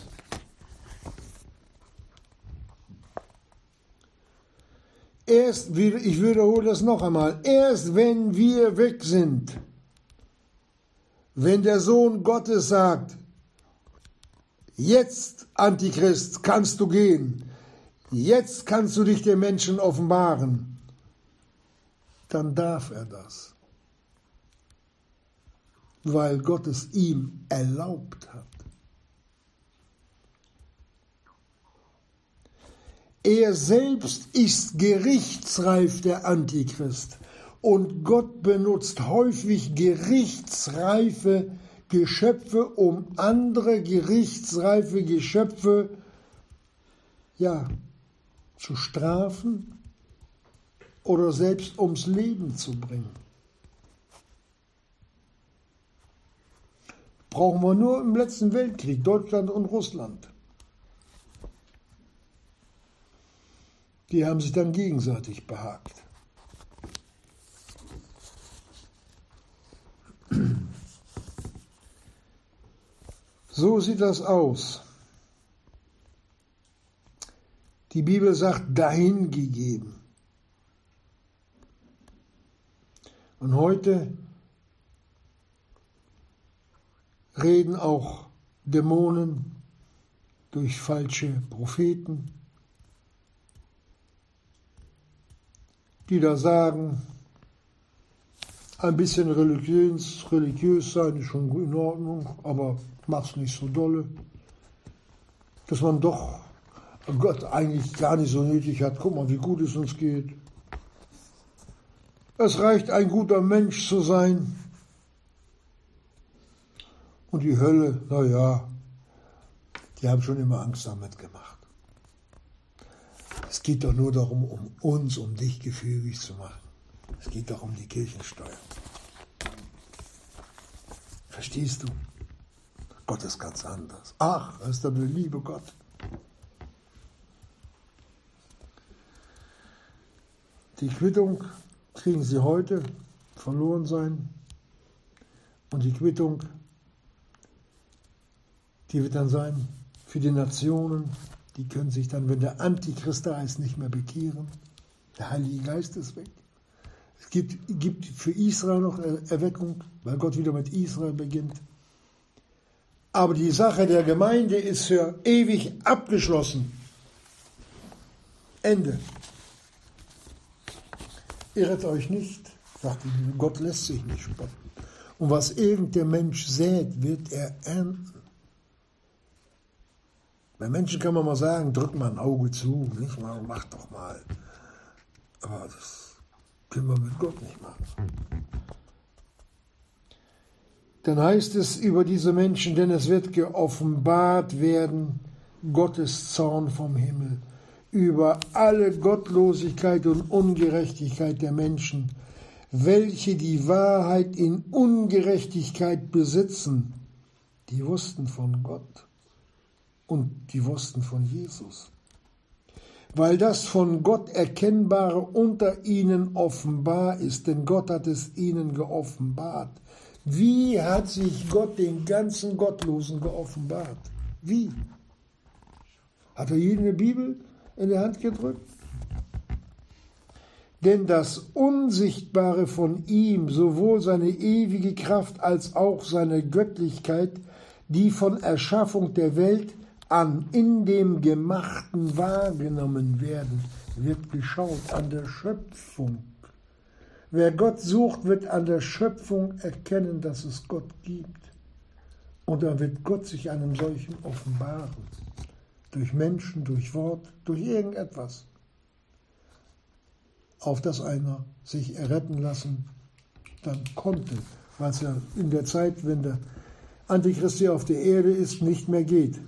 Erst, ich wiederhole das noch einmal, erst wenn wir weg sind, wenn der Sohn Gottes sagt, jetzt Antichrist kannst du gehen, jetzt kannst du dich den Menschen offenbaren, dann darf er das, weil Gott es ihm erlaubt hat. Er selbst ist gerichtsreif, der Antichrist. Und Gott benutzt häufig gerichtsreife Geschöpfe, um andere gerichtsreife Geschöpfe ja, zu strafen oder selbst ums Leben zu bringen. Brauchen wir nur im letzten Weltkrieg, Deutschland und Russland. Die haben sich dann gegenseitig behagt. So sieht das aus. Die Bibel sagt dahingegeben. Und heute reden auch Dämonen durch falsche Propheten, die da sagen, ein bisschen religiös, religiös sein ist schon in Ordnung, aber mach's nicht so dolle. Dass man doch Gott eigentlich gar nicht so nötig hat. Guck mal, wie gut es uns geht. Es reicht, ein guter Mensch zu sein. Und die Hölle, naja, die haben schon immer Angst damit gemacht. Es geht doch nur darum, um uns, um dich gefügig zu machen. Es geht doch um die Kirchensteuer. Verstehst du? Gott ist ganz anders. Ach, er ist der liebe Gott. Die Quittung kriegen sie heute, verloren sein. Und die Quittung, die wird dann sein für die Nationen, die können sich dann, wenn der Antichrist da ist, nicht mehr bekehren. Der Heilige Geist ist weg. Es gibt, gibt für Israel noch Erweckung, weil Gott wieder mit Israel beginnt. Aber die Sache der Gemeinde ist für ewig abgeschlossen. Ende. Irret euch nicht, sagt Bibel, Gott lässt sich nicht spotten. Und was irgendein Mensch sät, wird er ernten. Bei Menschen kann man mal sagen, drück mal ein Auge zu, nicht mal, mach doch mal. Aber das können wir mit Gott nicht machen. Dann heißt es über diese Menschen, denn es wird geoffenbart werden, Gottes Zorn vom Himmel über alle Gottlosigkeit und Ungerechtigkeit der Menschen, welche die Wahrheit in Ungerechtigkeit besitzen, die wussten von Gott und die wussten von Jesus. Weil das von Gott Erkennbare unter ihnen offenbar ist, denn Gott hat es ihnen geoffenbart. Wie hat sich Gott den ganzen Gottlosen geoffenbart? Wie? Hat er jede Bibel? In die Hand gedrückt? Denn das Unsichtbare von ihm, sowohl seine ewige Kraft als auch seine Göttlichkeit, die von Erschaffung der Welt an in dem Gemachten wahrgenommen werden, wird geschaut an der Schöpfung. Wer Gott sucht, wird an der Schöpfung erkennen, dass es Gott gibt. Und dann wird Gott sich einem solchen offenbaren durch Menschen, durch Wort, durch irgendetwas, auf das einer sich erretten lassen dann konnte, es ja in der Zeit, wenn der Antichrist hier auf der Erde ist, nicht mehr geht.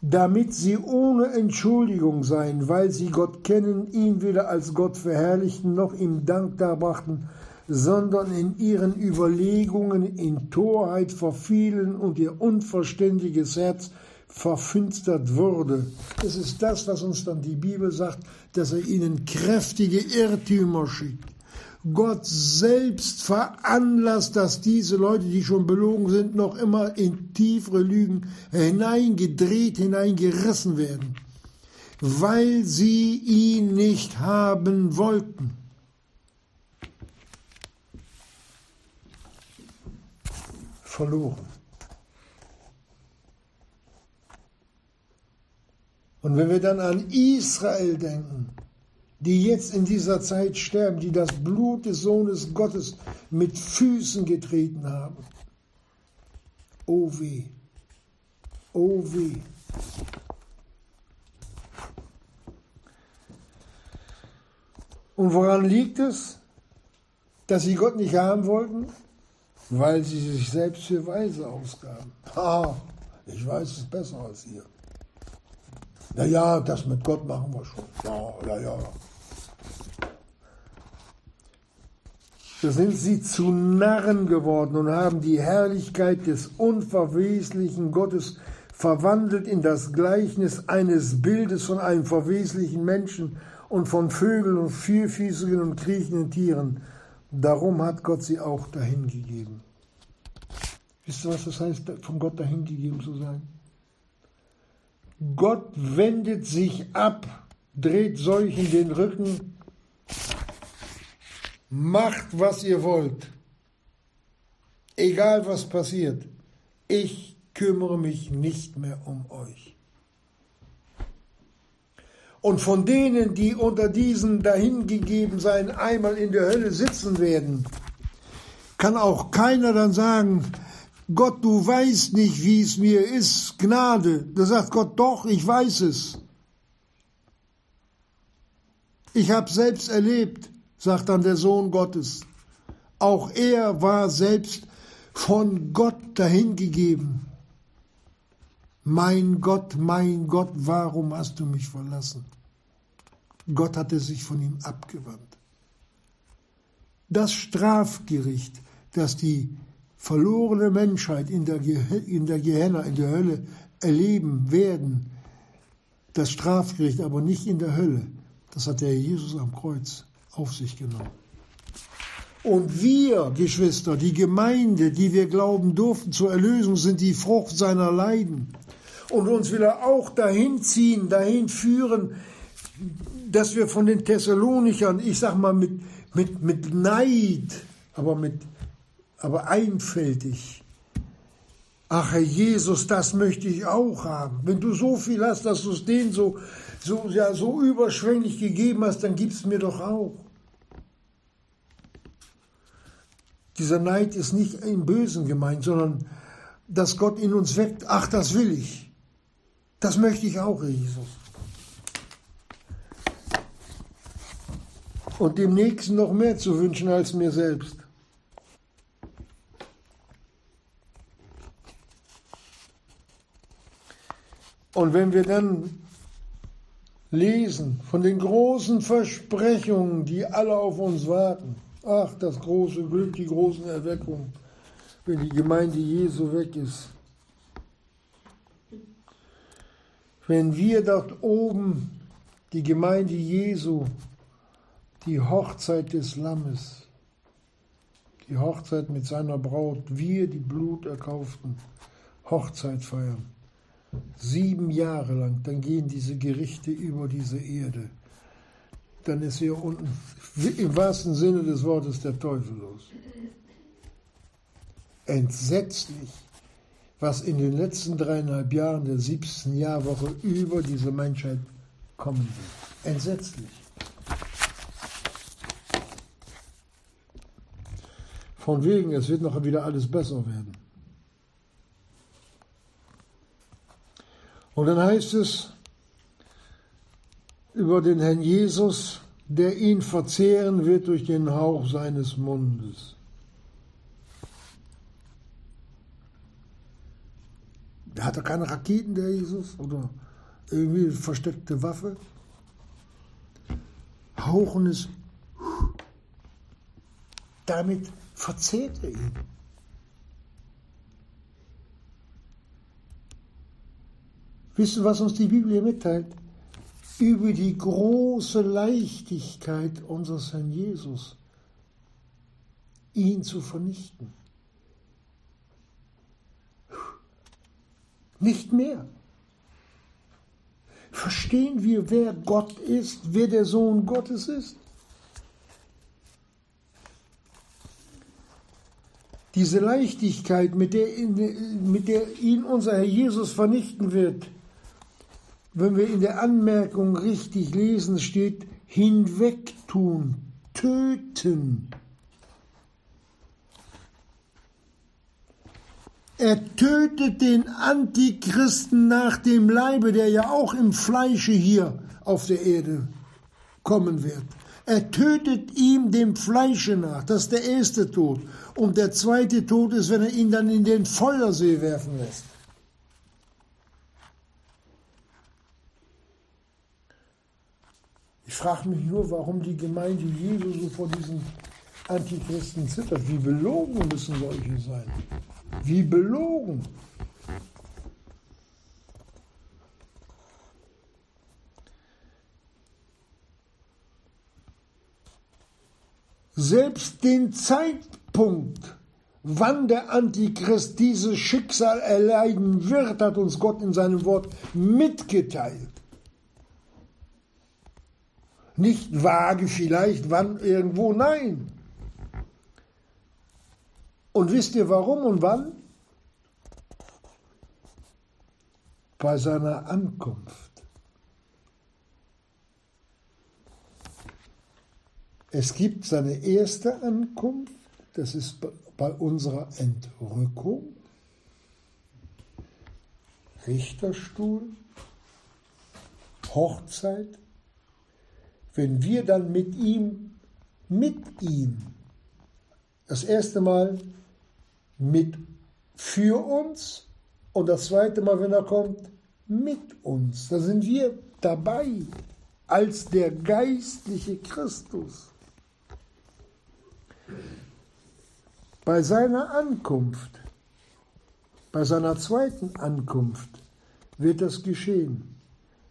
Damit sie ohne Entschuldigung seien, weil sie Gott kennen, ihn weder als Gott verherrlichten noch ihm Dank darbrachten, sondern in ihren Überlegungen in Torheit verfielen und ihr unverständiges Herz verfinstert wurde. Das ist das, was uns dann die Bibel sagt, dass er ihnen kräftige Irrtümer schickt. Gott selbst veranlasst, dass diese Leute, die schon belogen sind, noch immer in tiefere Lügen hineingedreht, hineingerissen werden, weil sie ihn nicht haben wollten. Verloren. Und wenn wir dann an Israel denken, die jetzt in dieser Zeit sterben, die das Blut des Sohnes Gottes mit Füßen getreten haben. Oh weh, oh weh. Und woran liegt es, dass sie Gott nicht haben wollten? Weil sie sich selbst für Weise ausgaben. Ah, ich weiß es besser als ihr. Ja, ja, das mit Gott machen wir schon. Ja, ja, ja. Da sind sie zu Narren geworden und haben die Herrlichkeit des unverweslichen Gottes verwandelt in das Gleichnis eines Bildes von einem verweslichen Menschen und von Vögeln und vierfüßigen und kriechenden Tieren. Darum hat Gott sie auch dahingegeben. Wisst ihr, was das heißt, von Gott dahingegeben zu sein? Gott wendet sich ab, dreht solchen den Rücken, macht, was ihr wollt. Egal was passiert, ich kümmere mich nicht mehr um euch. Und von denen, die unter diesen dahingegeben sein, einmal in der Hölle sitzen werden, kann auch keiner dann sagen, Gott, du weißt nicht, wie es mir ist, Gnade. Da sagt Gott, doch, ich weiß es. Ich habe selbst erlebt, sagt dann der Sohn Gottes. Auch er war selbst von Gott dahingegeben. Mein Gott, mein Gott, warum hast du mich verlassen? Gott hatte sich von ihm abgewandt. Das Strafgericht, das die verlorene Menschheit in der, in der Gehenna, in der Hölle erleben werden, das Strafgericht aber nicht in der Hölle, das hat der Jesus am Kreuz auf sich genommen. Und wir, Geschwister, die Gemeinde, die wir glauben durften zur Erlösung, sind die Frucht seiner Leiden. Und uns will er auch dahin ziehen, dahin führen, dass wir von den Thessalonichern, ich sag mal mit, mit, mit Neid, aber mit, aber einfältig. Ach Herr Jesus, das möchte ich auch haben. Wenn du so viel hast, dass du es denen so, so, ja, so überschwänglich gegeben hast, dann gib's mir doch auch. Dieser Neid ist nicht im Bösen gemeint, sondern dass Gott in uns weckt. Ach, das will ich. Das möchte ich auch, Herr Jesus. Und dem Nächsten noch mehr zu wünschen als mir selbst. Und wenn wir dann lesen von den großen Versprechungen, die alle auf uns warten, ach, das große Glück, die großen Erweckungen, wenn die Gemeinde Jesu weg ist. Wenn wir dort oben, die Gemeinde Jesu, die Hochzeit des Lammes, die Hochzeit mit seiner Braut, wir, die Blut erkauften, Hochzeit feiern Sieben Jahre lang, dann gehen diese Gerichte über diese Erde. Dann ist hier unten im wahrsten Sinne des Wortes der Teufel los. Entsetzlich, was in den letzten dreieinhalb Jahren der 17. Jahrwoche über diese Menschheit kommen wird. Entsetzlich. Von wegen, es wird noch wieder alles besser werden. Und dann heißt es über den Herrn Jesus, der ihn verzehren wird durch den Hauch seines Mundes. Der hatte keine Raketen, der Jesus, oder irgendwie versteckte Waffe. Hauchen ist, damit verzehrt er ihn. Wisst ihr, was uns die Bibel mitteilt? Über die große Leichtigkeit unseres Herrn Jesus, ihn zu vernichten. Nicht mehr. Verstehen wir, wer Gott ist, wer der Sohn Gottes ist? Diese Leichtigkeit, mit der, mit der ihn unser Herr Jesus vernichten wird, wenn wir in der Anmerkung richtig lesen, steht hinwegtun, töten. Er tötet den Antichristen nach dem Leibe, der ja auch im Fleische hier auf der Erde kommen wird. Er tötet ihm dem Fleische nach. Das ist der erste Tod. Und der zweite Tod ist, wenn er ihn dann in den Feuersee werfen lässt. Ich frage mich nur, warum die Gemeinde Jesu so vor diesen Antichristen zittert. Wie belogen müssen solche sein? Wie belogen? selbst den Zeitpunkt, wann der Antichrist dieses Schicksal erleiden wird, hat uns Gott in seinem Wort mitgeteilt. Nicht vage vielleicht, wann irgendwo, nein. Und wisst ihr warum und wann? Bei seiner Ankunft. Es gibt seine erste Ankunft, das ist bei unserer Entrückung. Richterstuhl, Hochzeit, wenn wir dann mit ihm, mit ihm, das erste Mal mit für uns und das zweite Mal, wenn er kommt, mit uns. Da sind wir dabei als der geistliche Christus. Bei seiner Ankunft, bei seiner zweiten Ankunft wird das geschehen.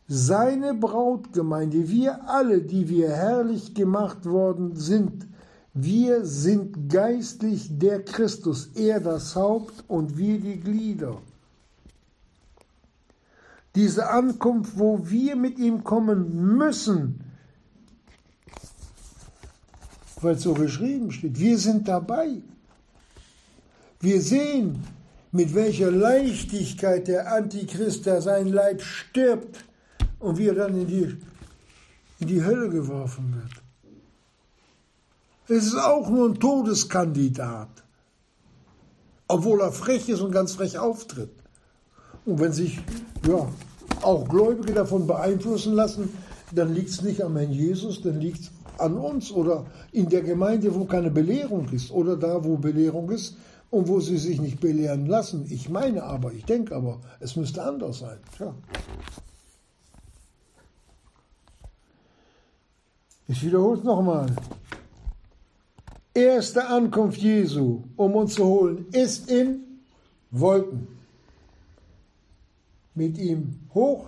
Seine Brautgemeinde, wir alle, die wir herrlich gemacht worden sind, wir sind geistlich der Christus, er das Haupt und wir die Glieder. Diese Ankunft, wo wir mit ihm kommen müssen, weil es so geschrieben steht, wir sind dabei. Wir sehen, mit welcher Leichtigkeit der Antichrist, der sein Leib stirbt und wie er dann in die, in die Hölle geworfen wird. Es ist auch nur ein Todeskandidat, obwohl er frech ist und ganz frech auftritt. Und wenn sich ja, auch Gläubige davon beeinflussen lassen, dann liegt es nicht am Herrn Jesus, dann liegt es an uns oder in der Gemeinde, wo keine Belehrung ist oder da, wo Belehrung ist, und wo sie sich nicht belehren lassen. Ich meine aber, ich denke aber, es müsste anders sein. Tja. Ich wiederhole es nochmal. Erste Ankunft Jesu, um uns zu holen, ist in Wolken. Mit ihm hoch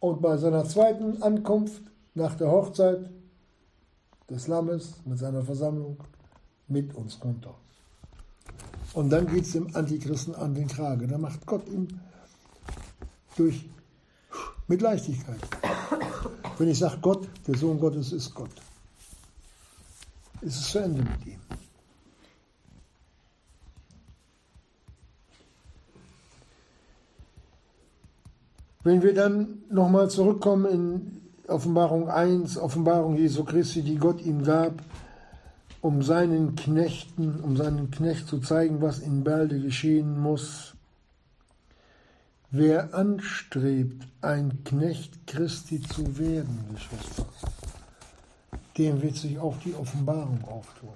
und bei seiner zweiten Ankunft nach der Hochzeit des Lammes mit seiner Versammlung mit uns runter. Und dann geht es dem Antichristen an den Krage. Da macht Gott ihm durch mit Leichtigkeit. Wenn ich sage Gott, der Sohn Gottes ist Gott, ist es zu Ende mit ihm. Wenn wir dann nochmal zurückkommen in Offenbarung 1, Offenbarung Jesu Christi, die Gott ihm gab, um seinen Knechten, um seinen Knecht zu zeigen, was in Bälde geschehen muss. Wer anstrebt, ein Knecht Christi zu werden, Geschwister, dem wird sich auch die Offenbarung auftun.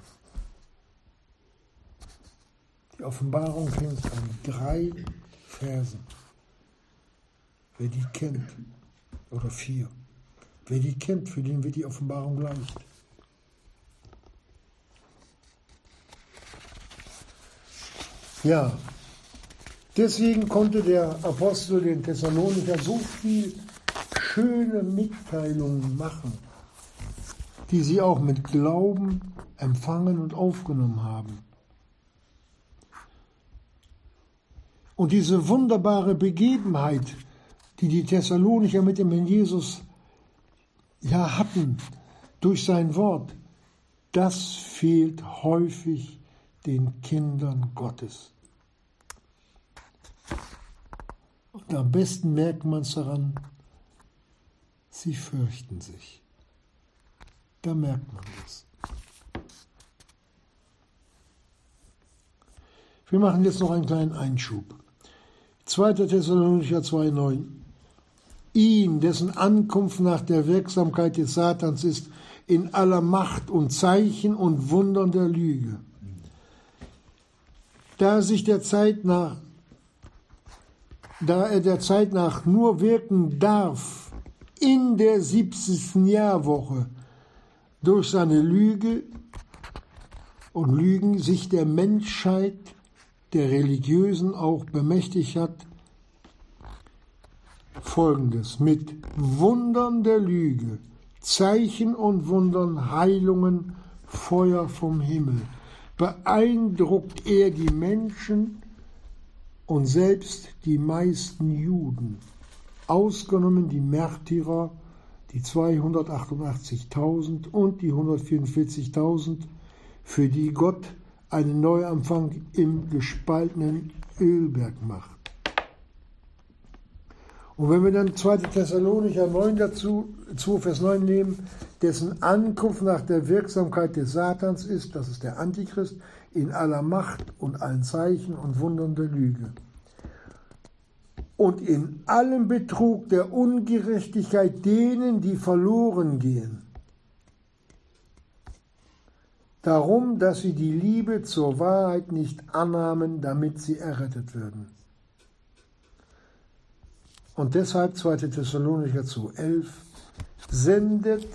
Die Offenbarung hängt an drei Versen. Wer die kennt, oder vier, wer die kennt, für den wird die Offenbarung leicht. Ja, deswegen konnte der Apostel den Thessalonicher so viel schöne Mitteilungen machen, die sie auch mit Glauben empfangen und aufgenommen haben. Und diese wunderbare Begebenheit, die die Thessalonicher mit dem Herrn Jesus ja hatten durch sein Wort, das fehlt häufig den Kindern Gottes. Und am besten merkt man es daran, sie fürchten sich. Da merkt man das. Wir machen jetzt noch einen kleinen Einschub. 2. Thessalonicher 2,9. Ihn, dessen Ankunft nach der Wirksamkeit des Satans ist, in aller Macht und Zeichen und Wundern der Lüge da sich der Zeit nach, da er der Zeit nach nur wirken darf in der 70. Jahrwoche durch seine Lüge und Lügen sich der Menschheit, der Religiösen auch bemächtigt hat, folgendes mit Wundern der Lüge, Zeichen und Wundern, Heilungen, Feuer vom Himmel, beeindruckt er die Menschen und selbst die meisten Juden, ausgenommen die Märtyrer, die 288.000 und die 144.000, für die Gott einen Neuanfang im gespaltenen Ölberg macht. Und wenn wir dann 2. Thessalonicher 9 dazu, 2 Vers 9 nehmen, dessen Ankunft nach der Wirksamkeit des Satans ist, das ist der Antichrist, in aller Macht und allen Zeichen und Wundern der Lüge. Und in allem Betrug der Ungerechtigkeit denen, die verloren gehen. Darum, dass sie die Liebe zur Wahrheit nicht annahmen, damit sie errettet würden. Und deshalb 2. Thessalonicher zu 11, sendet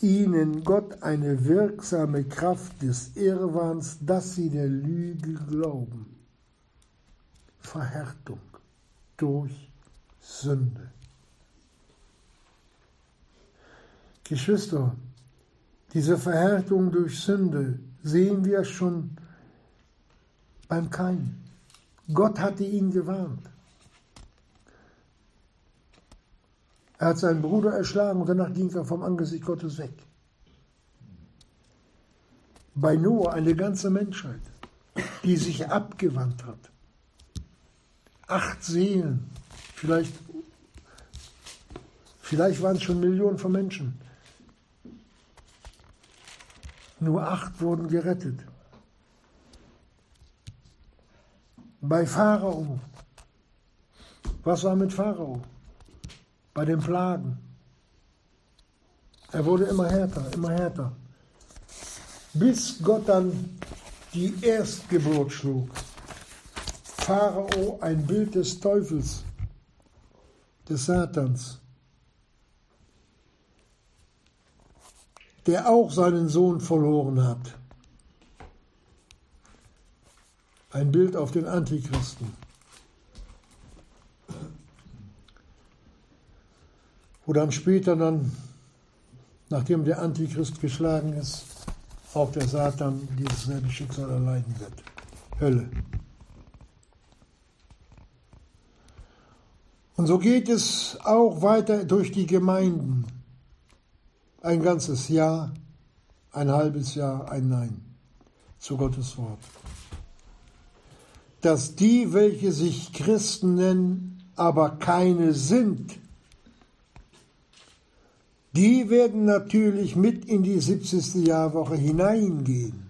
ihnen Gott eine wirksame Kraft des Irrwahns, dass sie der Lüge glauben. Verhärtung durch Sünde. Geschwister, diese Verhärtung durch Sünde sehen wir schon beim Kain. Gott hatte ihn gewarnt. Er hat seinen Bruder erschlagen und danach ging er vom Angesicht Gottes weg. Bei Noah eine ganze Menschheit, die sich abgewandt hat. Acht Seelen, vielleicht, vielleicht waren es schon Millionen von Menschen. Nur acht wurden gerettet. Bei Pharao. Was war mit Pharao? Bei den Plagen. Er wurde immer härter, immer härter. Bis Gott dann die Erstgeburt schlug. Pharao ein Bild des Teufels, des Satans, der auch seinen Sohn verloren hat. Ein Bild auf den Antichristen. Wo dann später dann, nachdem der Antichrist geschlagen ist, auch der Satan dieses selbe Schicksal erleiden wird. Hölle. Und so geht es auch weiter durch die Gemeinden. Ein ganzes Jahr, ein halbes Jahr, ein Nein zu Gottes Wort. Dass die, welche sich Christen nennen, aber keine sind, die werden natürlich mit in die 70. Jahrwoche hineingehen.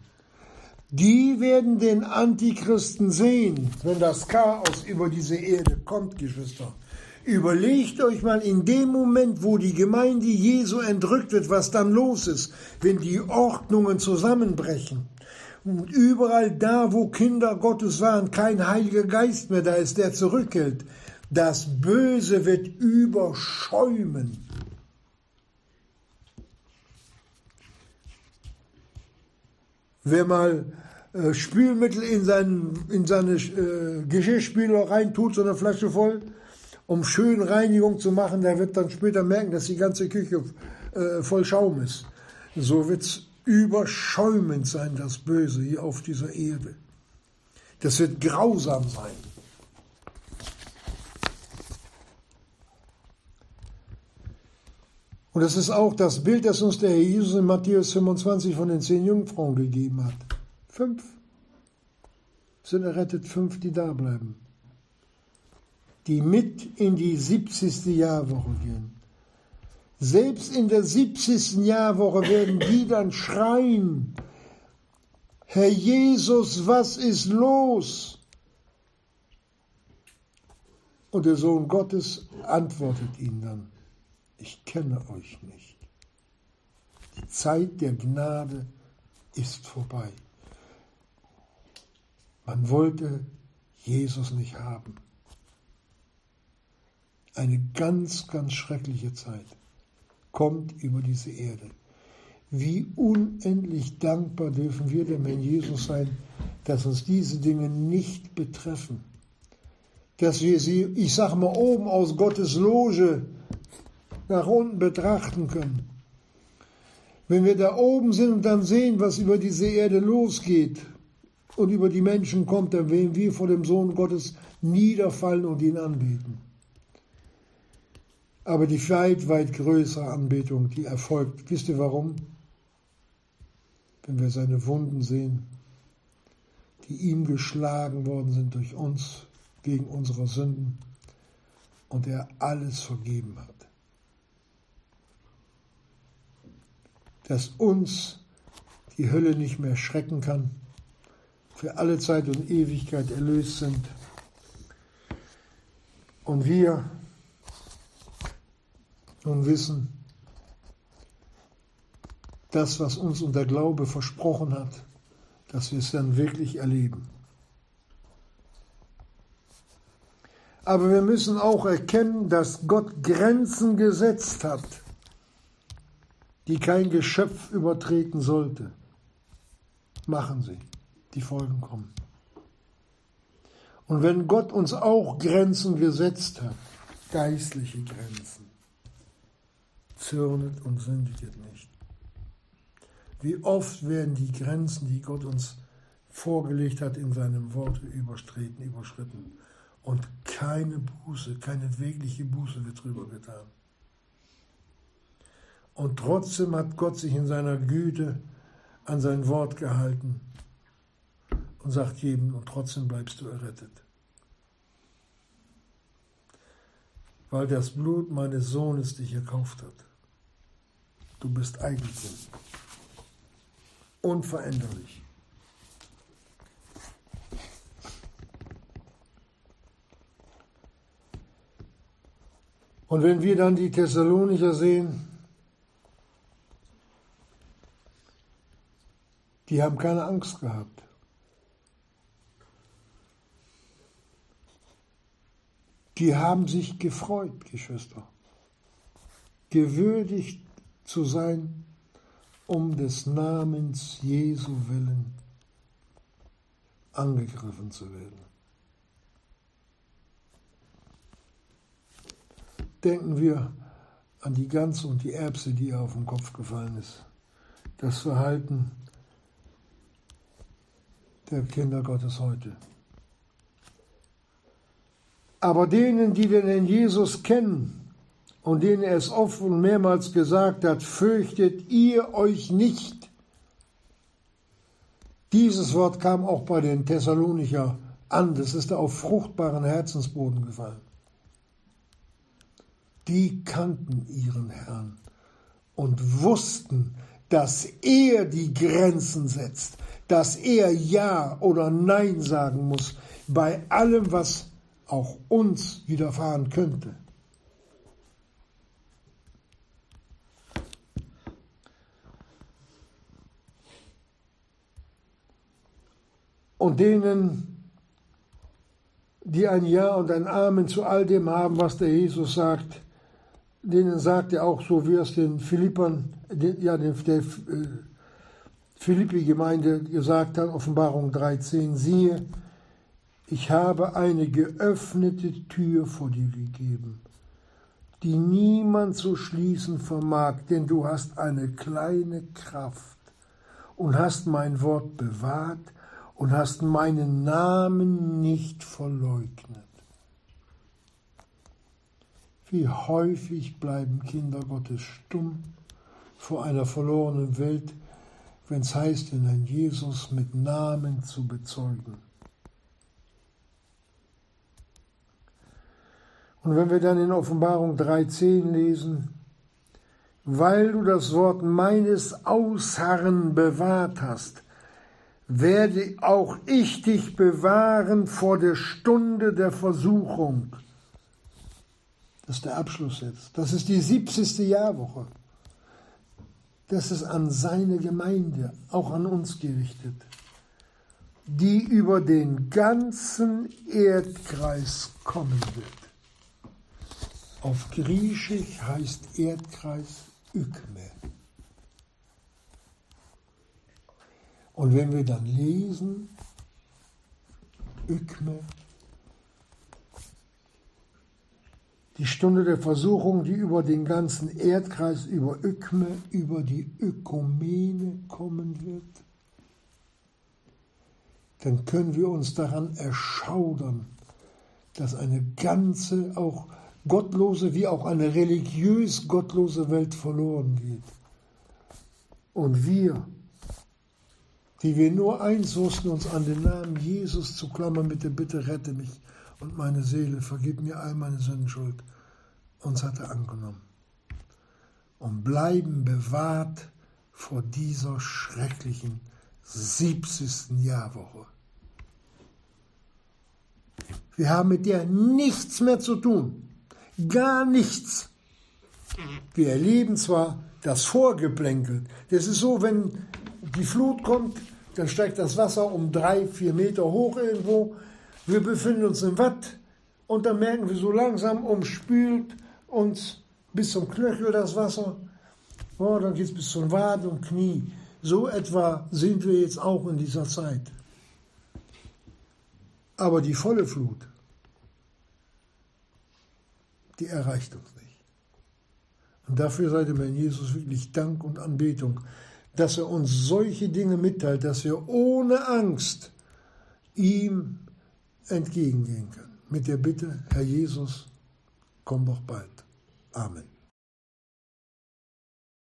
Die werden den Antichristen sehen, wenn das Chaos über diese Erde kommt, Geschwister. Überlegt euch mal in dem Moment, wo die Gemeinde Jesu entrückt wird, was dann los ist, wenn die Ordnungen zusammenbrechen. Und überall da, wo Kinder Gottes waren, kein Heiliger Geist mehr da ist, der zurückhält. Das Böse wird überschäumen. Wer mal äh, Spülmittel in, seinen, in seine äh, Geschirrspüler reintut, so eine Flasche voll, um schön Reinigung zu machen, der wird dann später merken, dass die ganze Küche äh, voll Schaum ist. So wird es überschäumend sein, das Böse hier auf dieser Erde. Das wird grausam sein. Und das ist auch das Bild, das uns der Herr Jesus in Matthäus 25 von den zehn Jungfrauen gegeben hat. Fünf sind errettet, fünf, die da bleiben. Die mit in die 70. Jahrwoche gehen. Selbst in der 70. Jahrwoche werden die dann schreien, Herr Jesus, was ist los? Und der Sohn Gottes antwortet ihnen dann ich kenne euch nicht. Die Zeit der Gnade ist vorbei. Man wollte Jesus nicht haben. Eine ganz, ganz schreckliche Zeit kommt über diese Erde. Wie unendlich dankbar dürfen wir dem Herrn Jesus sein, dass uns diese Dinge nicht betreffen. Dass wir sie, ich sage mal, oben aus Gottes Loge nach unten betrachten können. Wenn wir da oben sind und dann sehen, was über diese Erde losgeht und über die Menschen kommt, dann werden wir vor dem Sohn Gottes niederfallen und ihn anbeten. Aber die weit, weit größere Anbetung, die erfolgt, wisst ihr warum? Wenn wir seine Wunden sehen, die ihm geschlagen worden sind durch uns gegen unsere Sünden und er alles vergeben hat. Dass uns die Hölle nicht mehr schrecken kann, für alle Zeit und Ewigkeit erlöst sind und wir nun wissen, das, was uns unser Glaube versprochen hat, dass wir es dann wirklich erleben. Aber wir müssen auch erkennen, dass Gott Grenzen gesetzt hat, die kein Geschöpf übertreten sollte. Machen Sie, die Folgen kommen. Und wenn Gott uns auch Grenzen gesetzt hat, geistliche Grenzen, zürnet und sündigt nicht. Wie oft werden die Grenzen, die Gott uns vorgelegt hat, in seinem Wort überstreten, überschritten. Und keine Buße, keine wirkliche Buße wird drüber getan. Und trotzdem hat Gott sich in seiner Güte an sein Wort gehalten und sagt jedem, und trotzdem bleibst du errettet. Weil das Blut meines Sohnes dich erkauft hat. Du bist Eigentum unveränderlich. Und wenn wir dann die Thessalonicher sehen, die haben keine Angst gehabt. Die haben sich gefreut, Geschwister, gewürdigt zu sein um des Namens Jesu willen angegriffen zu werden. Denken wir an die Gans und die Erbse, die ihr auf den Kopf gefallen ist. Das Verhalten der Kinder Gottes heute. Aber denen, die den Jesus kennen, und denen er es oft und mehrmals gesagt hat, fürchtet ihr euch nicht. Dieses Wort kam auch bei den Thessalonicher an, das ist auf fruchtbaren Herzensboden gefallen. Die kannten ihren Herrn und wussten, dass er die Grenzen setzt, dass er Ja oder Nein sagen muss bei allem, was auch uns widerfahren könnte. und denen, die ein Ja und ein Amen zu all dem haben, was der Jesus sagt, denen sagt er auch so, wie es den Philippern, den, ja, den, der äh, Philippi-Gemeinde gesagt hat, Offenbarung 13, siehe, ich habe eine geöffnete Tür vor dir gegeben, die niemand zu schließen vermag, denn du hast eine kleine Kraft und hast mein Wort bewahrt und hast meinen Namen nicht verleugnet. Wie häufig bleiben Kinder Gottes stumm vor einer verlorenen Welt, wenn es heißt, in ein Jesus mit Namen zu bezeugen. Und wenn wir dann in Offenbarung 3.10 lesen, weil du das Wort meines Ausharren bewahrt hast, werde auch ich dich bewahren vor der Stunde der Versuchung. Das ist der Abschluss jetzt. Das ist die 70. Jahrwoche. Das ist an seine Gemeinde, auch an uns gerichtet, die über den ganzen Erdkreis kommen wird. Auf Griechisch heißt Erdkreis Ykme. Und wenn wir dann lesen, Ykme, Die Stunde der Versuchung, die über den ganzen Erdkreis, über Ökme, über die Ökumene kommen wird. Dann können wir uns daran erschaudern, dass eine ganze, auch gottlose wie auch eine religiös gottlose Welt verloren geht. Und wir, die wir nur eins wussten, uns an den Namen Jesus zu klammern mit der Bitte, rette mich und meine Seele, vergib mir all meine Sündenschuld, uns hat er angenommen. Und bleiben bewahrt vor dieser schrecklichen 70. Jahrwoche. Wir haben mit der nichts mehr zu tun. Gar nichts. Wir erleben zwar das Vorgeplänkel. Das ist so, wenn die Flut kommt, dann steigt das Wasser um drei, vier Meter hoch irgendwo. Wir befinden uns im Watt und dann merken wir so langsam, umspült uns bis zum Knöchel das Wasser. Oh, dann geht es bis zum Wad und Knie. So etwa sind wir jetzt auch in dieser Zeit. Aber die volle Flut, die erreicht uns nicht. Und dafür sei dem Herrn Jesus wirklich Dank und Anbetung, dass er uns solche Dinge mitteilt, dass wir ohne Angst ihm entgegengehen können. Mit der Bitte, Herr Jesus, komm doch bald. Amen.